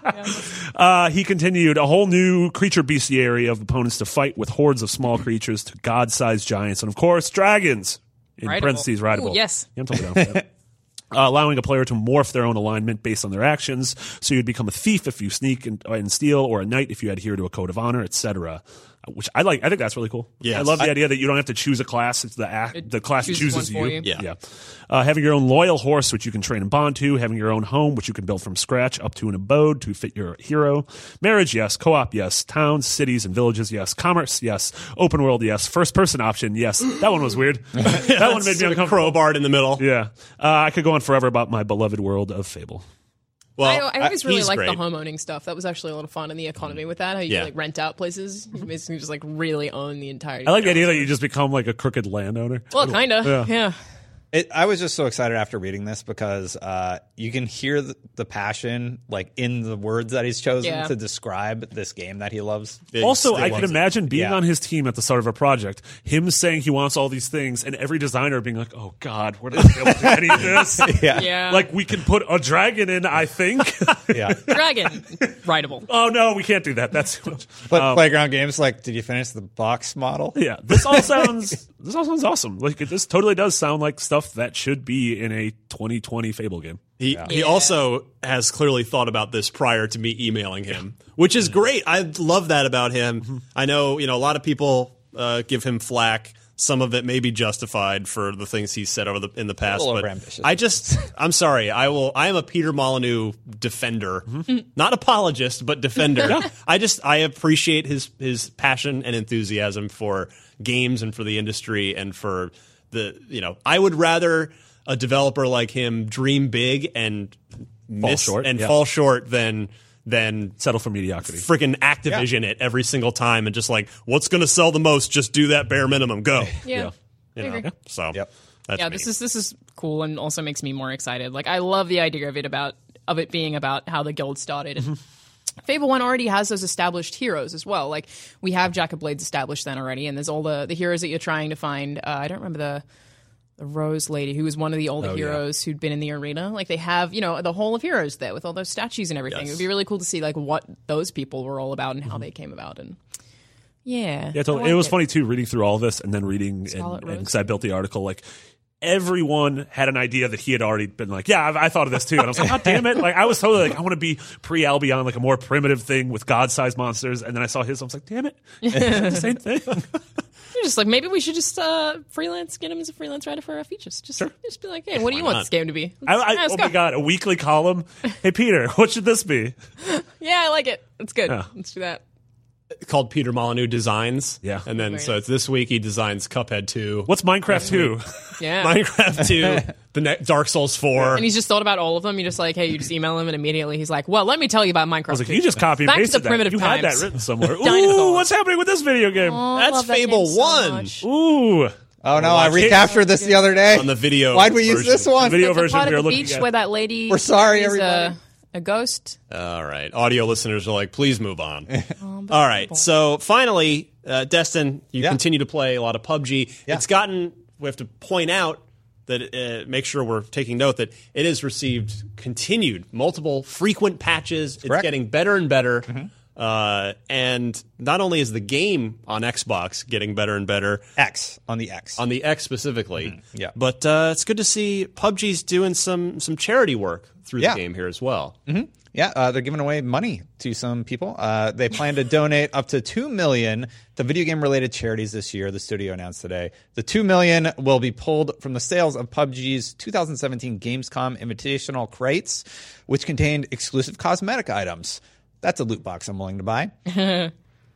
[laughs] [laughs] uh, he continued a whole new creature bestiary of opponents to fight with hordes of small creatures to god sized giants, and of course, dragons. In Rideable. parentheses, rideable. Ooh, yes. Yeah, I'm totally down for that. [laughs] Uh, allowing a player to morph their own alignment based on their actions. So you'd become a thief if you sneak and, and steal, or a knight if you adhere to a code of honor, etc. Which I like. I think that's really cool. Yeah, I love the idea that you don't have to choose a class. It's the act, the class chooses chooses you. you. Yeah. Yeah. Uh, having your own loyal horse, which you can train and bond to. Having your own home, which you can build from scratch up to an abode to fit your hero. Marriage, yes. Co-op, yes. Towns, cities, and villages, yes. Commerce, yes. Open world, yes. First person option, yes. [gasps] That one was weird. [laughs] that one made me uncomfortable. crowbarred in the middle. Yeah. Uh, I could go on forever about my beloved world of Fable. Well, I, I always really he's liked the home owning stuff. That was actually a lot of fun in the economy with that. How you Yeah. could, like rent out places, you basically just like really own the entire. I like the idea that you just become like a crooked landowner. Well, kind of. Yeah. Yeah. It, I was just so excited after reading this because uh, you can hear the, the passion like in the words that he's chosen Yeah. to describe this game that he loves. Also, I loves can it. imagine being Yeah. on his team at the start of a project, him saying he wants all these things, and every designer being like, "Oh God, we're not going able to do any of this." [laughs] Yeah, Yeah. Like we can put a dragon in, I think. [laughs] yeah. Dragon. Rideable. oh no, we can't do that. That's too much. But Um, playground games, like, did you finish the box model? yeah, this all sounds this all sounds awesome. Like it, this totally does sound like stuff that should be in a 2020 Fable game. He he also has clearly thought about this prior to me emailing him, which is great. I love that about him. I know you know a lot of people uh, give him flack. Some of it may be justified for the things he's said over the in the past, but. I just I'm sorry. I will. I am a Peter Molyneux defender, not apologist, but defender. [laughs] I just I appreciate his his passion and enthusiasm for games and for the industry and for the you know I would rather a developer like him dream big and miss short, and yeah. fall short than than Settle for mediocrity. freaking Activision it every single time and just like what's going to sell the most just do that bare minimum go [laughs] Yeah. you know agree. so Yep. that's yeah, me. this is this is cool and also makes me more excited. Like I love the idea of it about of it being about how the guild started. And [laughs] Fable One already has those established heroes as well. Like we have Jack of Blades established then already, and there's all the the heroes that you're trying to find. Uh, I don't remember the the Rose Lady, who was one of the older oh, heroes who'd been in the arena. Like they have, you know, the whole of heroes there with all those statues and everything. Yes. It would be really cool to see like what those people were all about and how mm-hmm. they came about. And yeah, Yeah, totally. like it was funny too, reading through all this and then reading Scarlet and because I built the article, like everyone had an idea that he had already been like, yeah, I, I thought of this too, and I was like, God damn it! Like I was totally like, I want to be pre Albion, like a more primitive thing with god-sized monsters, and then I saw his, I was like, damn it, [laughs] the same thing. [laughs] Just like maybe we should just uh, freelance, get him as a freelance writer for our features. Just, just be like, hey, what do you want not? this game to be? I, I, yeah, oh go. my god, a weekly column. Hey Peter, [laughs] what should this be? [laughs] Yeah, I like it. It's good. Yeah. Let's do that. Called Peter Molyneux Designs Yeah. and then Very so it's this week he designs Cuphead 2 What's Minecraft two? [laughs] Yeah. Minecraft 2 [laughs] the ne- Dark Souls 4 and he's just thought about all of them. You're just like, hey, you just email him, and immediately he's like, well, let me tell you about Minecraft. I was like, you just copy and Back to pasted the that. primitive You had that times. written somewhere. [laughs] Ooh, Dinosaurs. what's happening with this video game? Oh, that's Fable 1 Ooh, Oh no, I watch it. recaptured this the other day. on the video Why'd we use version. this one? Video the version part we of are the looking beach at. where that lady. We're sorry, is uh, everybody. A, a ghost. All right. Audio listeners are like, please move on. [laughs] All right. So finally, uh, Destin, you Yeah. continue to play a lot of PUBG. Yeah. It's gotten, we have to point out that, uh, make sure we're taking note that it has received continued, multiple, frequent patches. It's correct. getting better and better. Uh, and not only is the game on Xbox getting better and better, X on the X. on the X specifically, Mm-hmm. yeah. but uh, it's good to see PUBG's doing some some charity work through Yeah. the game here as well. Yeah, uh, they're giving away money to some people. Uh, they plan to donate up to two million to video game related charities this year. The studio announced today. The two million will be pulled from the sales of PUBG's 2017 Gamescom Invitational crates, which contained exclusive cosmetic items. That's a loot box I'm willing to buy. [laughs]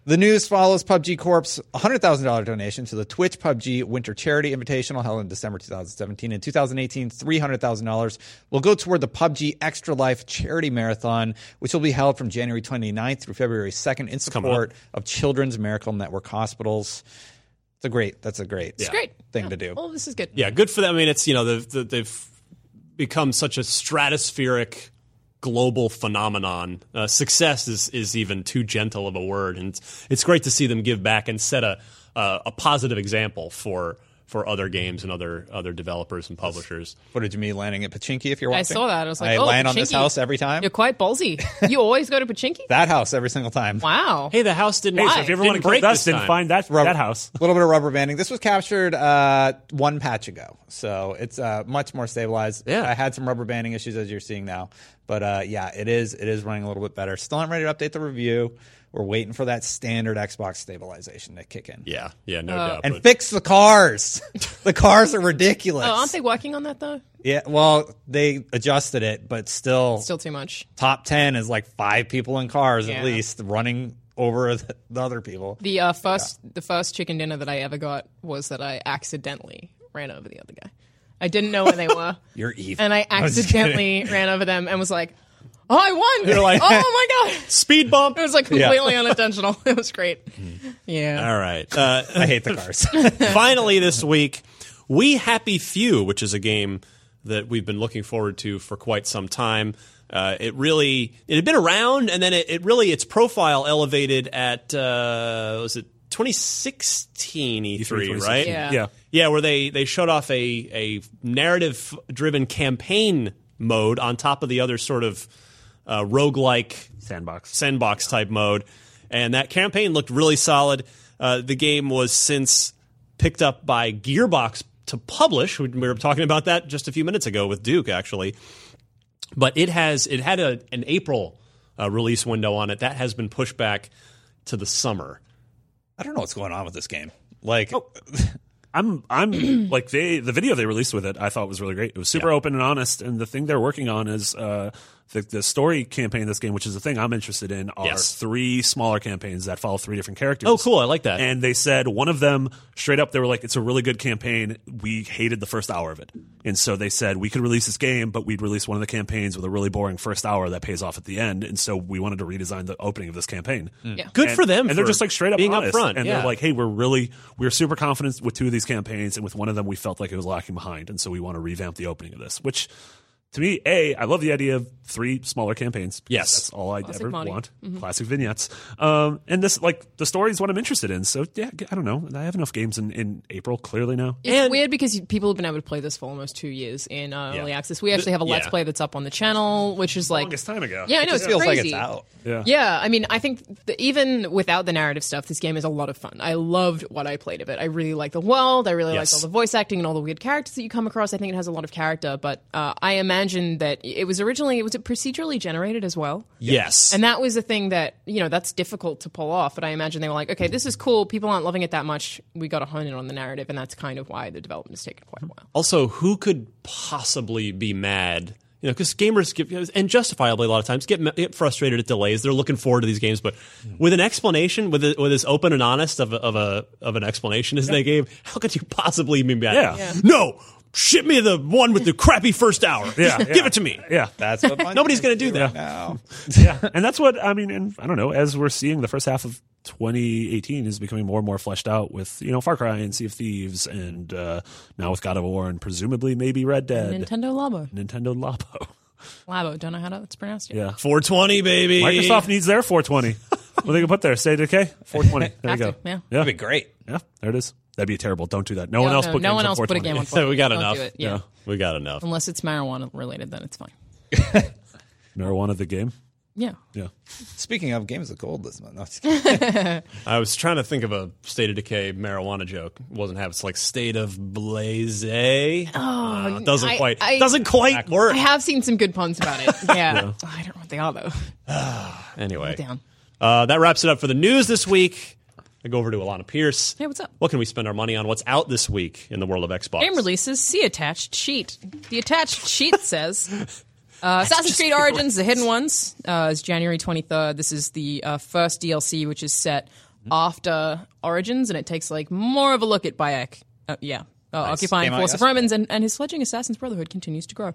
The news follows PUBG Corp's $100,000 donation to the Twitch PUBG Winter Charity Invitational held in December 2017. In 2018, $300,000 will go toward the PUBG Extra Life Charity Marathon, which will be held from January 29th through February 2nd in support of Children's Miracle Network hospitals. It's a great, that's a great, It's great thing to do. Oh, this is good. Yeah, good for them. I mean, it's you know they've they've- they've become such a stratospheric global phenomenon. Uh, success is is even too gentle of a word, and it's, great to see them give back and set a uh, a positive example for for other games and other other developers and publishers. Footage of me landing at Pochinki if you're watching, I saw that. I was like, I oh, land on this house every time. You're quite ballsy. You [laughs] always go to Pochinki? that house every single time. Wow. Hey, the house didn't. Hey, so why? if you ever want to Didn't break break this, then find that Rubber- that house. A [laughs] little bit of rubber banding. This was captured uh, one patch ago, so it's uh, much more stabilized. Yeah. I had some rubber banding issues as you're seeing now, but uh, yeah, it is it is running a little bit better. Still not ready to update the review. We're waiting for that standard Xbox stabilization to kick in Yeah, yeah, no doubt. and but- fix the cars. [laughs] the cars are ridiculous. Oh, aren't they working on that though? Yeah, well, they adjusted it, but still, Still too much. top ten is like five people in cars Yeah. at least running over the, [laughs] the other people. The uh, first the first chicken dinner that I ever got was that I accidentally ran over the other guy. I didn't know where they [laughs] were. You're evil. and I was just kidding. accidentally ran over them and was like, "Oh, I won!" You're like- "Oh my god!" [laughs] speed bump. It was like completely unintentional. [laughs] It was great. Mm-hmm. Yeah. All right. [laughs] Uh, I hate the cars. Finally, this week, We Happy Few, which is a game that we've been looking forward to for quite some time. Uh, it really it had been around, and then it, it really its profile elevated at uh, was it 2016 E3, right? Yeah. Yeah. Yeah, where they they showed off a a narrative driven campaign mode on top of the other sort of uh, roguelike Sandbox. sandbox type mode, and that campaign looked really solid. Uh, the game was since picked up by Gearbox to publish. We we were talking about that just a few minutes ago with Duke, actually. But it has it had a, an April uh, release window on it that has been pushed back to the summer. I don't know what's going on with this game. Like, [laughs] I'm I'm [clears throat] like they the video they released with it I thought was really great. It was super open and honest, and the thing they're working on is uh, the the story campaign. in This game, which is the thing I'm interested in, are Yes. three smaller campaigns that follow three different characters. Oh, cool! I like that. And they said one of them straight up, they were like, "It's a really good campaign. We hated the first hour of it, and so they said we could release this game, but we'd release one of the campaigns with a really boring first hour that pays off at the end. And so we wanted to redesign the opening of this campaign. Hmm. Yeah. Good And- for them. And they're just like straight up being honest. upfront. and yeah. they're like, "Hey, we're really we're super confident with two of these campaigns, and with one of them, we felt like it was lacking behind, and so we want to revamp the opening of this." Which, to me, a I love the idea of three smaller campaigns. Yes. that's all I ever Monty. want. Classic vignettes. Um, and this like the story is what I'm interested in. So yeah, I don't know. I have enough games in, in April clearly now. It's And- weird because people have been able to play this for almost two years in uh, early Yeah. access. We actually have a let's yeah. play that's up on the channel, which is like Longest time ago. Yeah, I know it it's feels crazy. like it's out. Yeah. Yeah, I mean, I think the, even without the narrative stuff, this game is a lot of fun. I loved what I played of it. I really like the world. I really Yes. liked all the voice acting and all the weird characters that you come across. I think it has a lot of character, but uh, I imagine that it was originally it was it procedurally generated as well. yes, And that was the thing that, you know, that's difficult to pull off. But I imagine they were like, okay, this is cool. People aren't loving it that much. We got to hone in on the narrative. And that's kind of why the development has taken quite a while. also, who could possibly be mad? You know, because gamers get and justifiably a lot of times get, get frustrated at delays. They're looking forward to these games, but with an explanation, with a, with as open and honest of a, of a of an explanation as they gave, how could you possibly be mad? Yeah. Yeah. No, ship me the one with the crappy first hour. Yeah, yeah. give it to me. Yeah. That's what Nobody's going to do that. now. [laughs] yeah. And that's what I mean. And I don't know. As we're seeing, the first half of 2018 is becoming more and more fleshed out with you know Far Cry and Sea of Thieves, and uh, now with God of War, and presumably maybe Red Dead, Nintendo Labo. Nintendo Labo. Labo. Don't know how that's pronounced yet. Yeah. 420, baby. Microsoft needs their 420. what they can put there? Say of Decay 420. [laughs] There you go. to, yeah. Yeah. That'd be great. Yeah. There it is. That'd be terrible. Don't do that. No one else no, put no games one on else put a game on So [laughs] we got Don't enough. do it. Yeah. We got enough. Unless it's marijuana related, then it's fine. [laughs] Marijuana the game. Yeah. Yeah. Speaking of games of gold this month, no. [laughs] I was trying to think of a state of decay marijuana joke. Wasn't have it's like state of blaze. Oh, it doesn't I- quite I- doesn't quite work. I have seen some good puns about it. Yeah. I don't know what they are, though. [sighs] anyway, Down. uh, that wraps it up for the news this week. I go over to Alanah Pearce. Hey, what's up? What can we spend our money on? What's out this week in the world of Xbox? Game releases. See attached sheet. The attached sheet [laughs] says uh, Assassin's Creed Origins: The Hidden Ones uh, is January 23rd. This is the uh, first DLC, which is set after Origins, and it takes like more of a look at Bayek. Uh, yeah, uh, occupying Came force of. Romans, and, and his fledgling Assassin's Brotherhood continues to grow.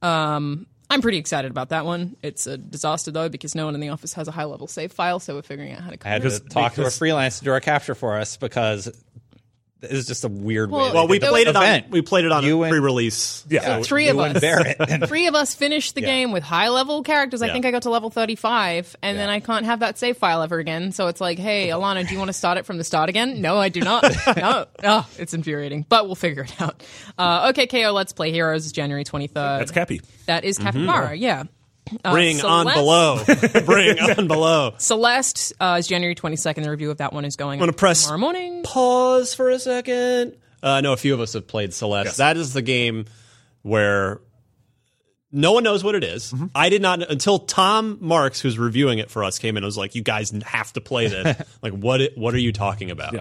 Um, I'm pretty excited about that one. It's a disaster though because no one in the office has a high level save file, so we're figuring out how to. I had code to it. talk to a freelance to do our capture for us because it was just a weird. Well, they well, we did the played it on we played it on You a and- pre-release. Yeah. Three of us. and [laughs] Three of us finished the game with high level characters. I Yeah. think I got to level 35, and then I can't have that save file ever again. So it's like, hey, Alanah, do you want to start it from the start again? [laughs] No, I do not. no. Oh, it's infuriating, but we'll figure it out. Uh, okay, KO Let's Play Heroes January 23rd. That's Cappy. That is Capybara, yeah. Uh, Bring on Celeste- below. [laughs] Bring on below. Celeste uh, is January 22nd. The review of that one is going I'm gonna press tomorrow morning. pause for a second. Uh, I know a few of us have played Celeste. Yes. That is the game where no one knows what it is. I did not until Tom Marks, who's reviewing it for us, came in and was like, "You guys have to play this." [laughs] like, what? What are you talking about? Yeah.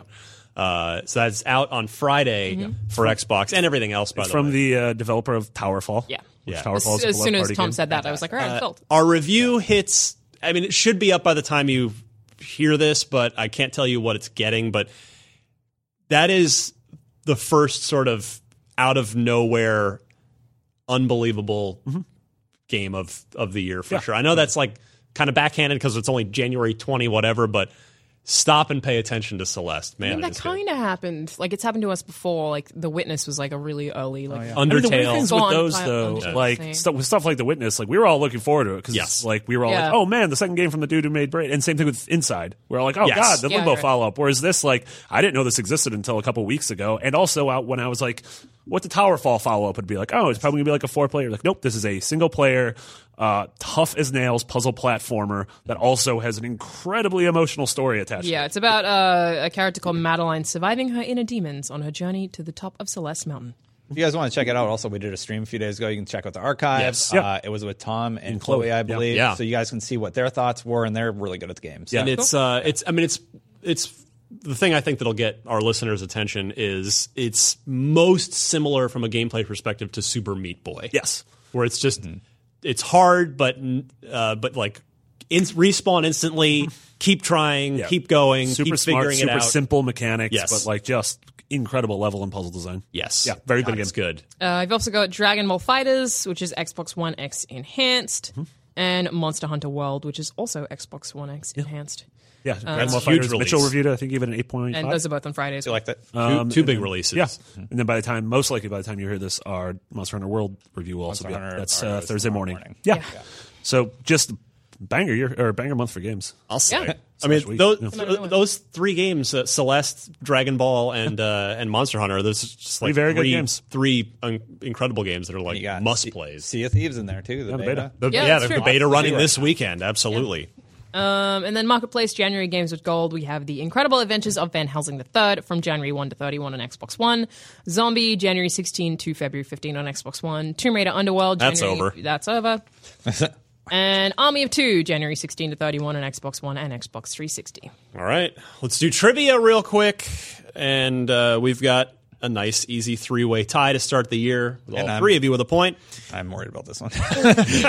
Uh, so that's out on Friday for Xbox and everything else. By the From way, the uh, developer of Towerfall. Yeah. Which Yeah. Towerfall As, is as soon as Tom game. said that, I was like, all right, I'm filled. our review hits. I mean, it should be up by the time you hear this, but I can't tell you what it's getting. But that is the first sort of out of nowhere, unbelievable game of of the year for sure. I know that's like kind of backhanded because it's only January twenty whatever, but stop and pay attention to Celeste, man. I mean, it that is good. kind of happened. Like it's happened to us before. Like The Witness was like a really early like oh, I mean, the Undertale. things Go with on, those I- though, I'm like saying. stuff with stuff like The Witness, like we were all looking forward to it because Yes. like we were all Yeah. like, oh man, the second game from the dude who made Braid, and same thing with Inside. We're all like, oh Yes. god, the Yeah, Limbo right. follow up. Whereas this, like, I didn't know this existed until a couple weeks ago, and also out when I was like, what the Towerfall follow up would be like. Oh, it's probably gonna be like a four player. Like, nope, this is a single player, uh, tough as nails puzzle platformer that also has an incredibly emotional story attached. Yeah, to it. Yeah, it's about uh, a character called Madeline surviving her inner demons on her journey to the top of Celeste Mountain. If you guys want to check it out, also we did a stream a few days ago. You can check out the archives. Yes. Yep. Uh, it was with Tom and, Chloe. Chloe, I Yeah. believe. Yeah. So you guys can see what their thoughts were, and they're really good at the games. Yeah. and it's uh, it's I mean it's it's the thing I think that'll get our listeners' attention is it's most similar from a gameplay perspective to Super Meat Boy. Yes. where it's just it's hard, but uh, but like in, respawn instantly, keep trying, Yeah. keep going, super keep smart, figuring super it out. simple mechanics, Yes. but like just incredible level and puzzle design. Yes, Yeah, very God, good It's game. good. Uh, I've also got Dragon Ball FighterZ, which is Xbox One X enhanced, Mm-hmm. and Monster Hunter World, which is also Xbox One X enhanced. Yeah, Dragon Ball huge FighterZ. release. Mitchell reviewed it. I think even an eight point And those are both on Fridays. You like that? Two, Um, two and big then- releases. Yeah, and then by the time, most likely by the time you hear this, our Monster Hunter World review will also Monster be. Hunter up. That's uh, Thursday morning. morning. Yeah. So just banger year or banger month for games. I'll say. Yeah. I mean, those Yeah. those three games, uh, Celeste, Dragon Ball, and uh, and Monster Hunter. Those are just like Three very good games. Three un- incredible games that are like must plays. Sea of Thieves in there too. The the beta. beta. The- Yeah, yeah, the, beta running this weekend. Absolutely. Um, and then Marketplace January Games with Gold, we have The Incredible Adventures of Van Helsing III from January 1 to 31 on Xbox One. Zombie, January 16 to February 15 on Xbox One. Tomb Raider Underworld, That's January, over. That's over. [laughs] and Army of Two, January 16 to 31 on Xbox One and Xbox 360. All right, let's do trivia real quick, and uh, we've got a nice, easy three-way tie to start the year. With all And I'm- three of you with a point. I'm worried about this one. [laughs]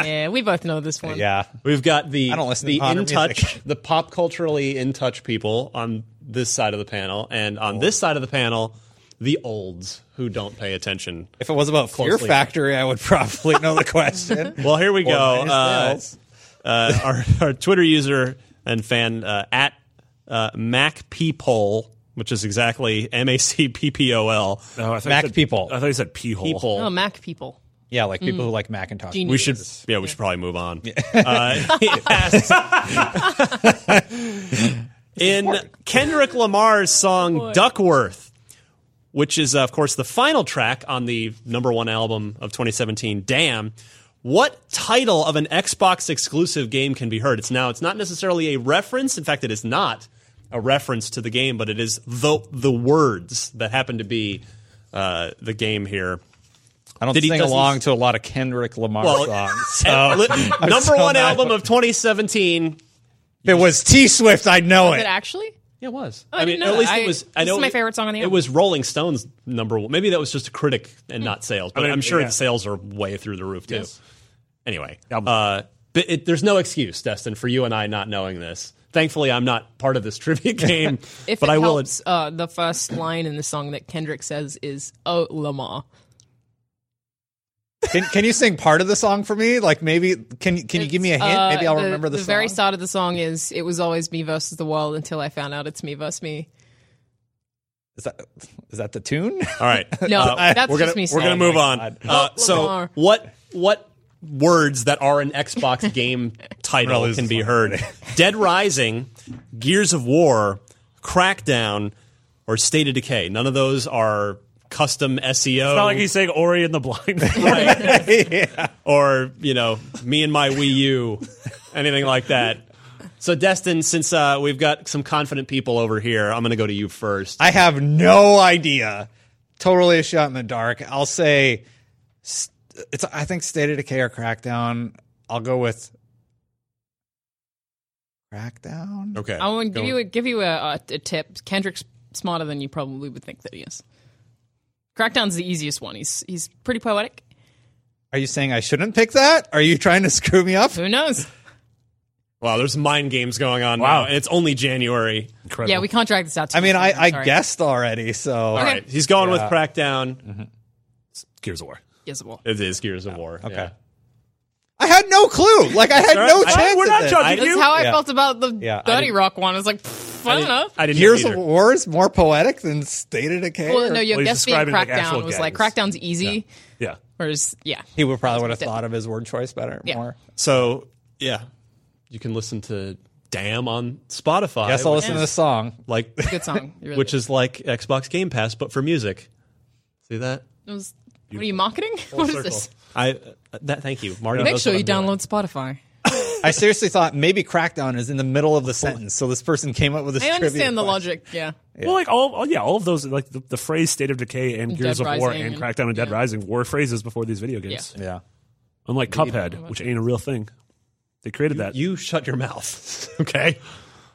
yeah, we both know this one. yeah. We've got the I don't listen to the modern in touch, the pop culturally in touch people on this side of the panel, and on this side of the panel, the olds who don't pay attention. If it was about Fear Factory, I would probably know the question. [laughs] Well, here we Or go. Uh, uh, our, our Twitter user and fan uh, at uh, MacPeopole, which is exactly M A C P P O L. Oh, I Mac said, people. I thought you said pee hole. People. Oh, Mac people. yeah, like people who like Macintosh. Genius. We should, yeah, we should probably move on. Uh, asks- [laughs] in Kendrick Lamar's song "Duckworth," which is, uh, of course, the final track on the number one album of 2017, "Damn." What title of an Xbox exclusive game can be heard? It's now. It's not necessarily a reference. In fact, it is not a reference to the game, but it is the the words that happen to be uh, the game here. I don't Did he- sing does along to a lot of Kendrick Lamar Well, songs. [laughs] So li- [laughs] number so one album of 2017. If it was T Swift, I'd know Is it. it actually? Yeah, it was. I didn't know at least that. it was. I- I this know is my favorite song on the album. It was Rolling Stones number one. Maybe that was just a critic and not sales, but I mean, I'm sure yeah. the sales are way through the roof too. Yes. Anyway, uh, but it, there's no excuse, Destin, for you and I not knowing this. Thankfully, I'm not part of this [laughs] trivia game, [laughs] If but it I will. helps, uh, the first line in the song that Kendrick says is "Oh Lamar." Can, can you sing part of the song for me? Like maybe can you can you give me a hint? Uh, maybe I'll the, remember the, the song. very start of the song is "It was always me versus the world" until I found out it's me versus me. Is that is that the tune? All right, [laughs] No, Uh, that's we're just gonna me we're gonna move Oh on. Uh, Oh, so what what words that are an Xbox [laughs] game title Really, can be fun. heard? [laughs] Dead Rising, Gears of War, Crackdown, or State of Decay. None of those are custom SEO. It's not like he's saying Ori and the Blind. Right. [laughs] or you know me and my Wii U, anything like that. So Destin, since uh, we've got some confident people over here, I'm going to go to you first. I have no idea. Totally a shot in the dark. I'll say st- it's. I think State of Decay or Crackdown. I'll go with Crackdown. okay, I want to Go- give you a, give you a, a, a tip. Kendrick's smarter than you probably would think that he is. Crackdown's the easiest one. He's he's pretty poetic. Are you saying I shouldn't pick that? Are you trying to [laughs] screw me up? Who knows? Wow, there's mind games going on Wow. now, and it's only January. Incredible. Yeah, we can't drag this out. Too I mean, I. I guessed already. So All right, he's going with Yeah. Crackdown. Mm-hmm. Gears of War. Yes, well. It is Gears of War. Okay. yeah. I had no clue. Like I had All no right. I- chance. we're at not this. judging I- That's you. how I Yeah. felt about the Yeah, Dirty Rock one. I was like, pff, I don't know. I didn't Gears know of. War is more poetic than State of Decay. well, no, your Well, he's guess being describing, like, Crackdown actual was like games. Crackdown's easy, Yeah. whereas yeah, he would probably would have thought of his word choice better. Yeah. More. So yeah, you can listen to "Damn" on Spotify. Yes, I'll which listen to is this song. Like good song. [laughs] Really which is like Xbox Game Pass, but for music. See that? It was, what are you marketing? What is this? I uh, that. Thank you, Marty. Make sure you I'm doing. download Spotify. [laughs] I seriously thought maybe Crackdown is in the middle of the sentence, so this person came up with this. I understand the question. logic. Yeah. Well, like all, all- yeah, all of those, like the, the phrase "State of Decay" and And Gears Dead of War and and- Crackdown and Dead yeah. Rising were phrases before these video games. Yeah. Unlike Cuphead, which ain't a real thing, they created that. You shut your mouth, [laughs] okay?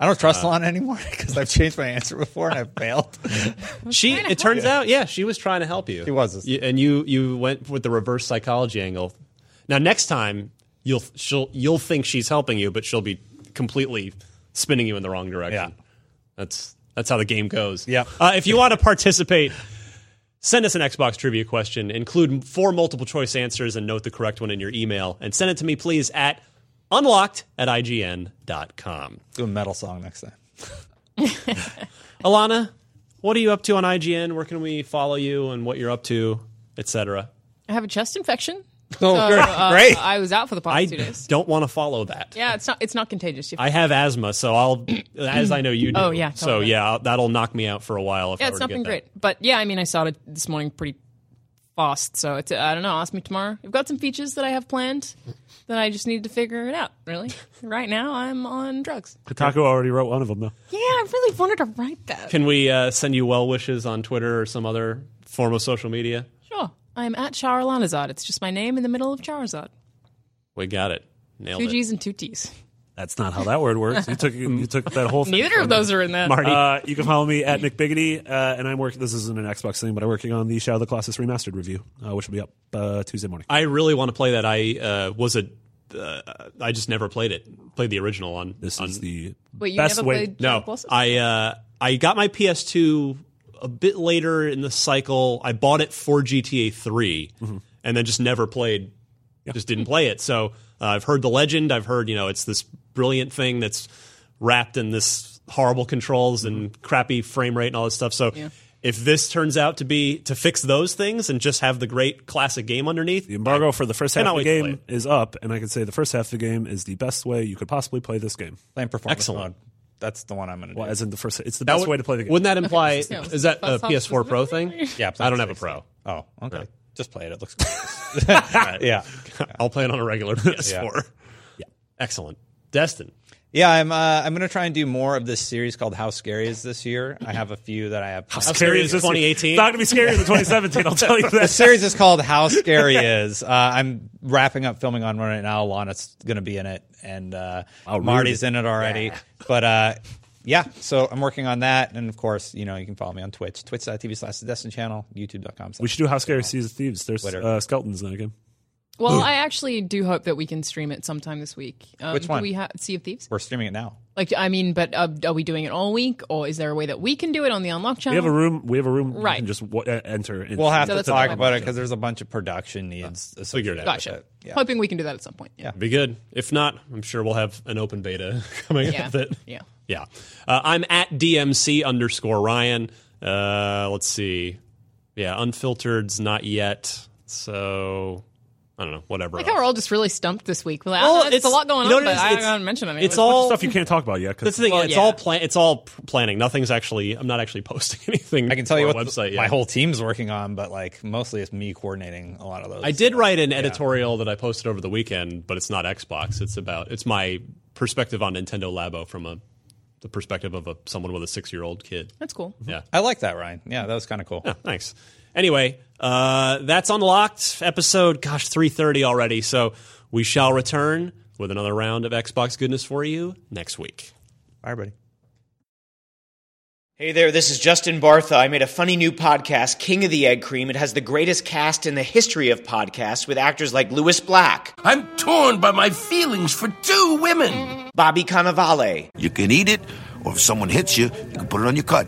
I don't trust Lana anymore [laughs] because I've changed my answer before and I've failed. [laughs] She. [laughs] It turns out, yeah, she was trying to help you. She was. You- and you you went with the reverse psychology angle. Now, next time you'll she'll you'll think she's helping you, but she'll be completely spinning you in the wrong direction. Yeah. That's that's how the game goes. Yep. Uh, if you want to participate, send us an Xbox trivia question. Include four multiple choice answers and note the correct one in your email. And send it to me, please, at unlocked at ign.com. Do a metal song next time. [laughs] Alanah, what are you up to on IGN? Where can we follow you and what you're up to, etc.? I have a chest infection. Oh, So, great. uh, great. I was out for the past I two days. don't want to follow that. Yeah, it's not. It's not contagious. You- I have asthma, so I'll, as I know you do. Oh, yeah, So yeah, that'll knock me out for a while. If I yeah, were it's to not get been that. great. But yeah, I mean, I started this morning pretty fast. So it's, I don't know. Ask me tomorrow. I've got some features that I have planned that I just need to figure it out. Really, [laughs] right now I'm on drugs. Kotaku already wrote one of them though. Yeah, I really wanted to write that. Can we uh, send you well wishes on Twitter or some other form of social media? Sure. I'm at Charizard. It's just my name in the middle of Charizard. We got it. Nailed Two it. G's and two T's. That's not how that word works. You took you took that whole. [laughs] thing Neither of from- those are in that. Marty. Uh, you can follow me at Nick Biggity, uh, and I'm working. This isn't an Xbox thing, but I'm working on the Shadow of the Colossus remastered review, uh, which will be up uh, Tuesday morning. I really want to play that. I uh, was a. Uh, I just never played it. Played the original on. This on, is the Wait, you best never way. played Shadow of the No, I uh, I got my PS2 a bit later in the cycle. I bought it for GTA 3, Mm-hmm. and then just never played. Just didn't play it. So uh, I've heard the legend. I've heard you know it's this brilliant thing that's wrapped in this horrible controls Mm-hmm. and crappy frame rate and all this stuff. So. Yeah. If this turns out to be to fix those things and just have the great classic game underneath, The embargo for the first half of the wait to play game is up, and I can say the first half of the game is the best way you could possibly play this game. Playing performance Excellent. mode. That's the one I'm going to Well, do. as in the first, it's the That best would- way to play the game. Wouldn't that imply Yeah, is that a PS4 Pro thing? yeah, I don't have a Pro. Oh, okay. Just play it. It looks [laughs] good. [laughs] yeah. I'll play it on a regular [laughs] PS4. Yeah. Excellent. Destin. Yeah, I'm uh, I'm going to try and do more of this series called How Scary Is This Year. I have a few that I have. How scary is this? 2018? It's not going to be scarier than 2017. I'll tell you the series is called How Scary [laughs] Is. Uh, I'm wrapping up filming on one right now. Lana's going to be in it, and uh, Oh. Marty's in it already. But uh, yeah, so I'm working on that, and of course, you know, you can follow me on Twitch, twitch.tv slash the Destin channel, youtube.com. We should do How Scary Sees Thieves. There's Twitter. uh, skeletons in that game. Well, I actually do hope that we can stream it sometime this week. Um, Which one? Do we ha- Sea of Thieves? We're streaming it now. Like, I mean, but uh, are we doing it all week, or is there a way that we can do it on the Unlock channel? We have a room. We have a room. Right. You can just w- uh, enter. In. We'll have So to that's talk okay. about it because there's a bunch of production needs associated it out. with Gotcha. it. Yeah. Hoping we can do that at some point. Yeah. Be good. If not, I'm sure we'll have an open beta [laughs] coming Yeah. up. That Yeah. yeah. Uh, I'm at DMC underscore Ryan. Uh, let's see. Yeah, unfiltered's not yet. So I don't know. Whatever. Like else. how we're all just really stumped this week. Well, Well, it's, it's- a lot going you know on, but is? I It's- haven't mentioned any. it's all stuff you can't talk about yet. That's the thing. Well, it's yeah. all plan. It's all planning. Nothing's actually. I'm not actually [laughs] posting anything. I can tell you what our website. my whole team's working on, but like mostly it's me coordinating a lot of those. I did write an editorial that I posted over the weekend, but it's not Xbox. It's about it's my perspective on Nintendo Labo from a the perspective of a someone with a six year old kid. That's cool. Yeah. I like that, Ryan. Yeah, that was kind of cool. Yeah, thanks. Anyway, uh, that's unlocked. Episode, gosh, three thirty already. So we shall return with another round of Xbox goodness for you next week. Bye, everybody. Hey there, this is Justin Bartha. I made a funny new podcast, King of the Egg Cream. It has the greatest cast in the history of podcasts with actors like Lewis Black, I'm torn by my feelings for two women. Bobby Cannavale, You can eat it, or if someone hits you, you can put it on your cut.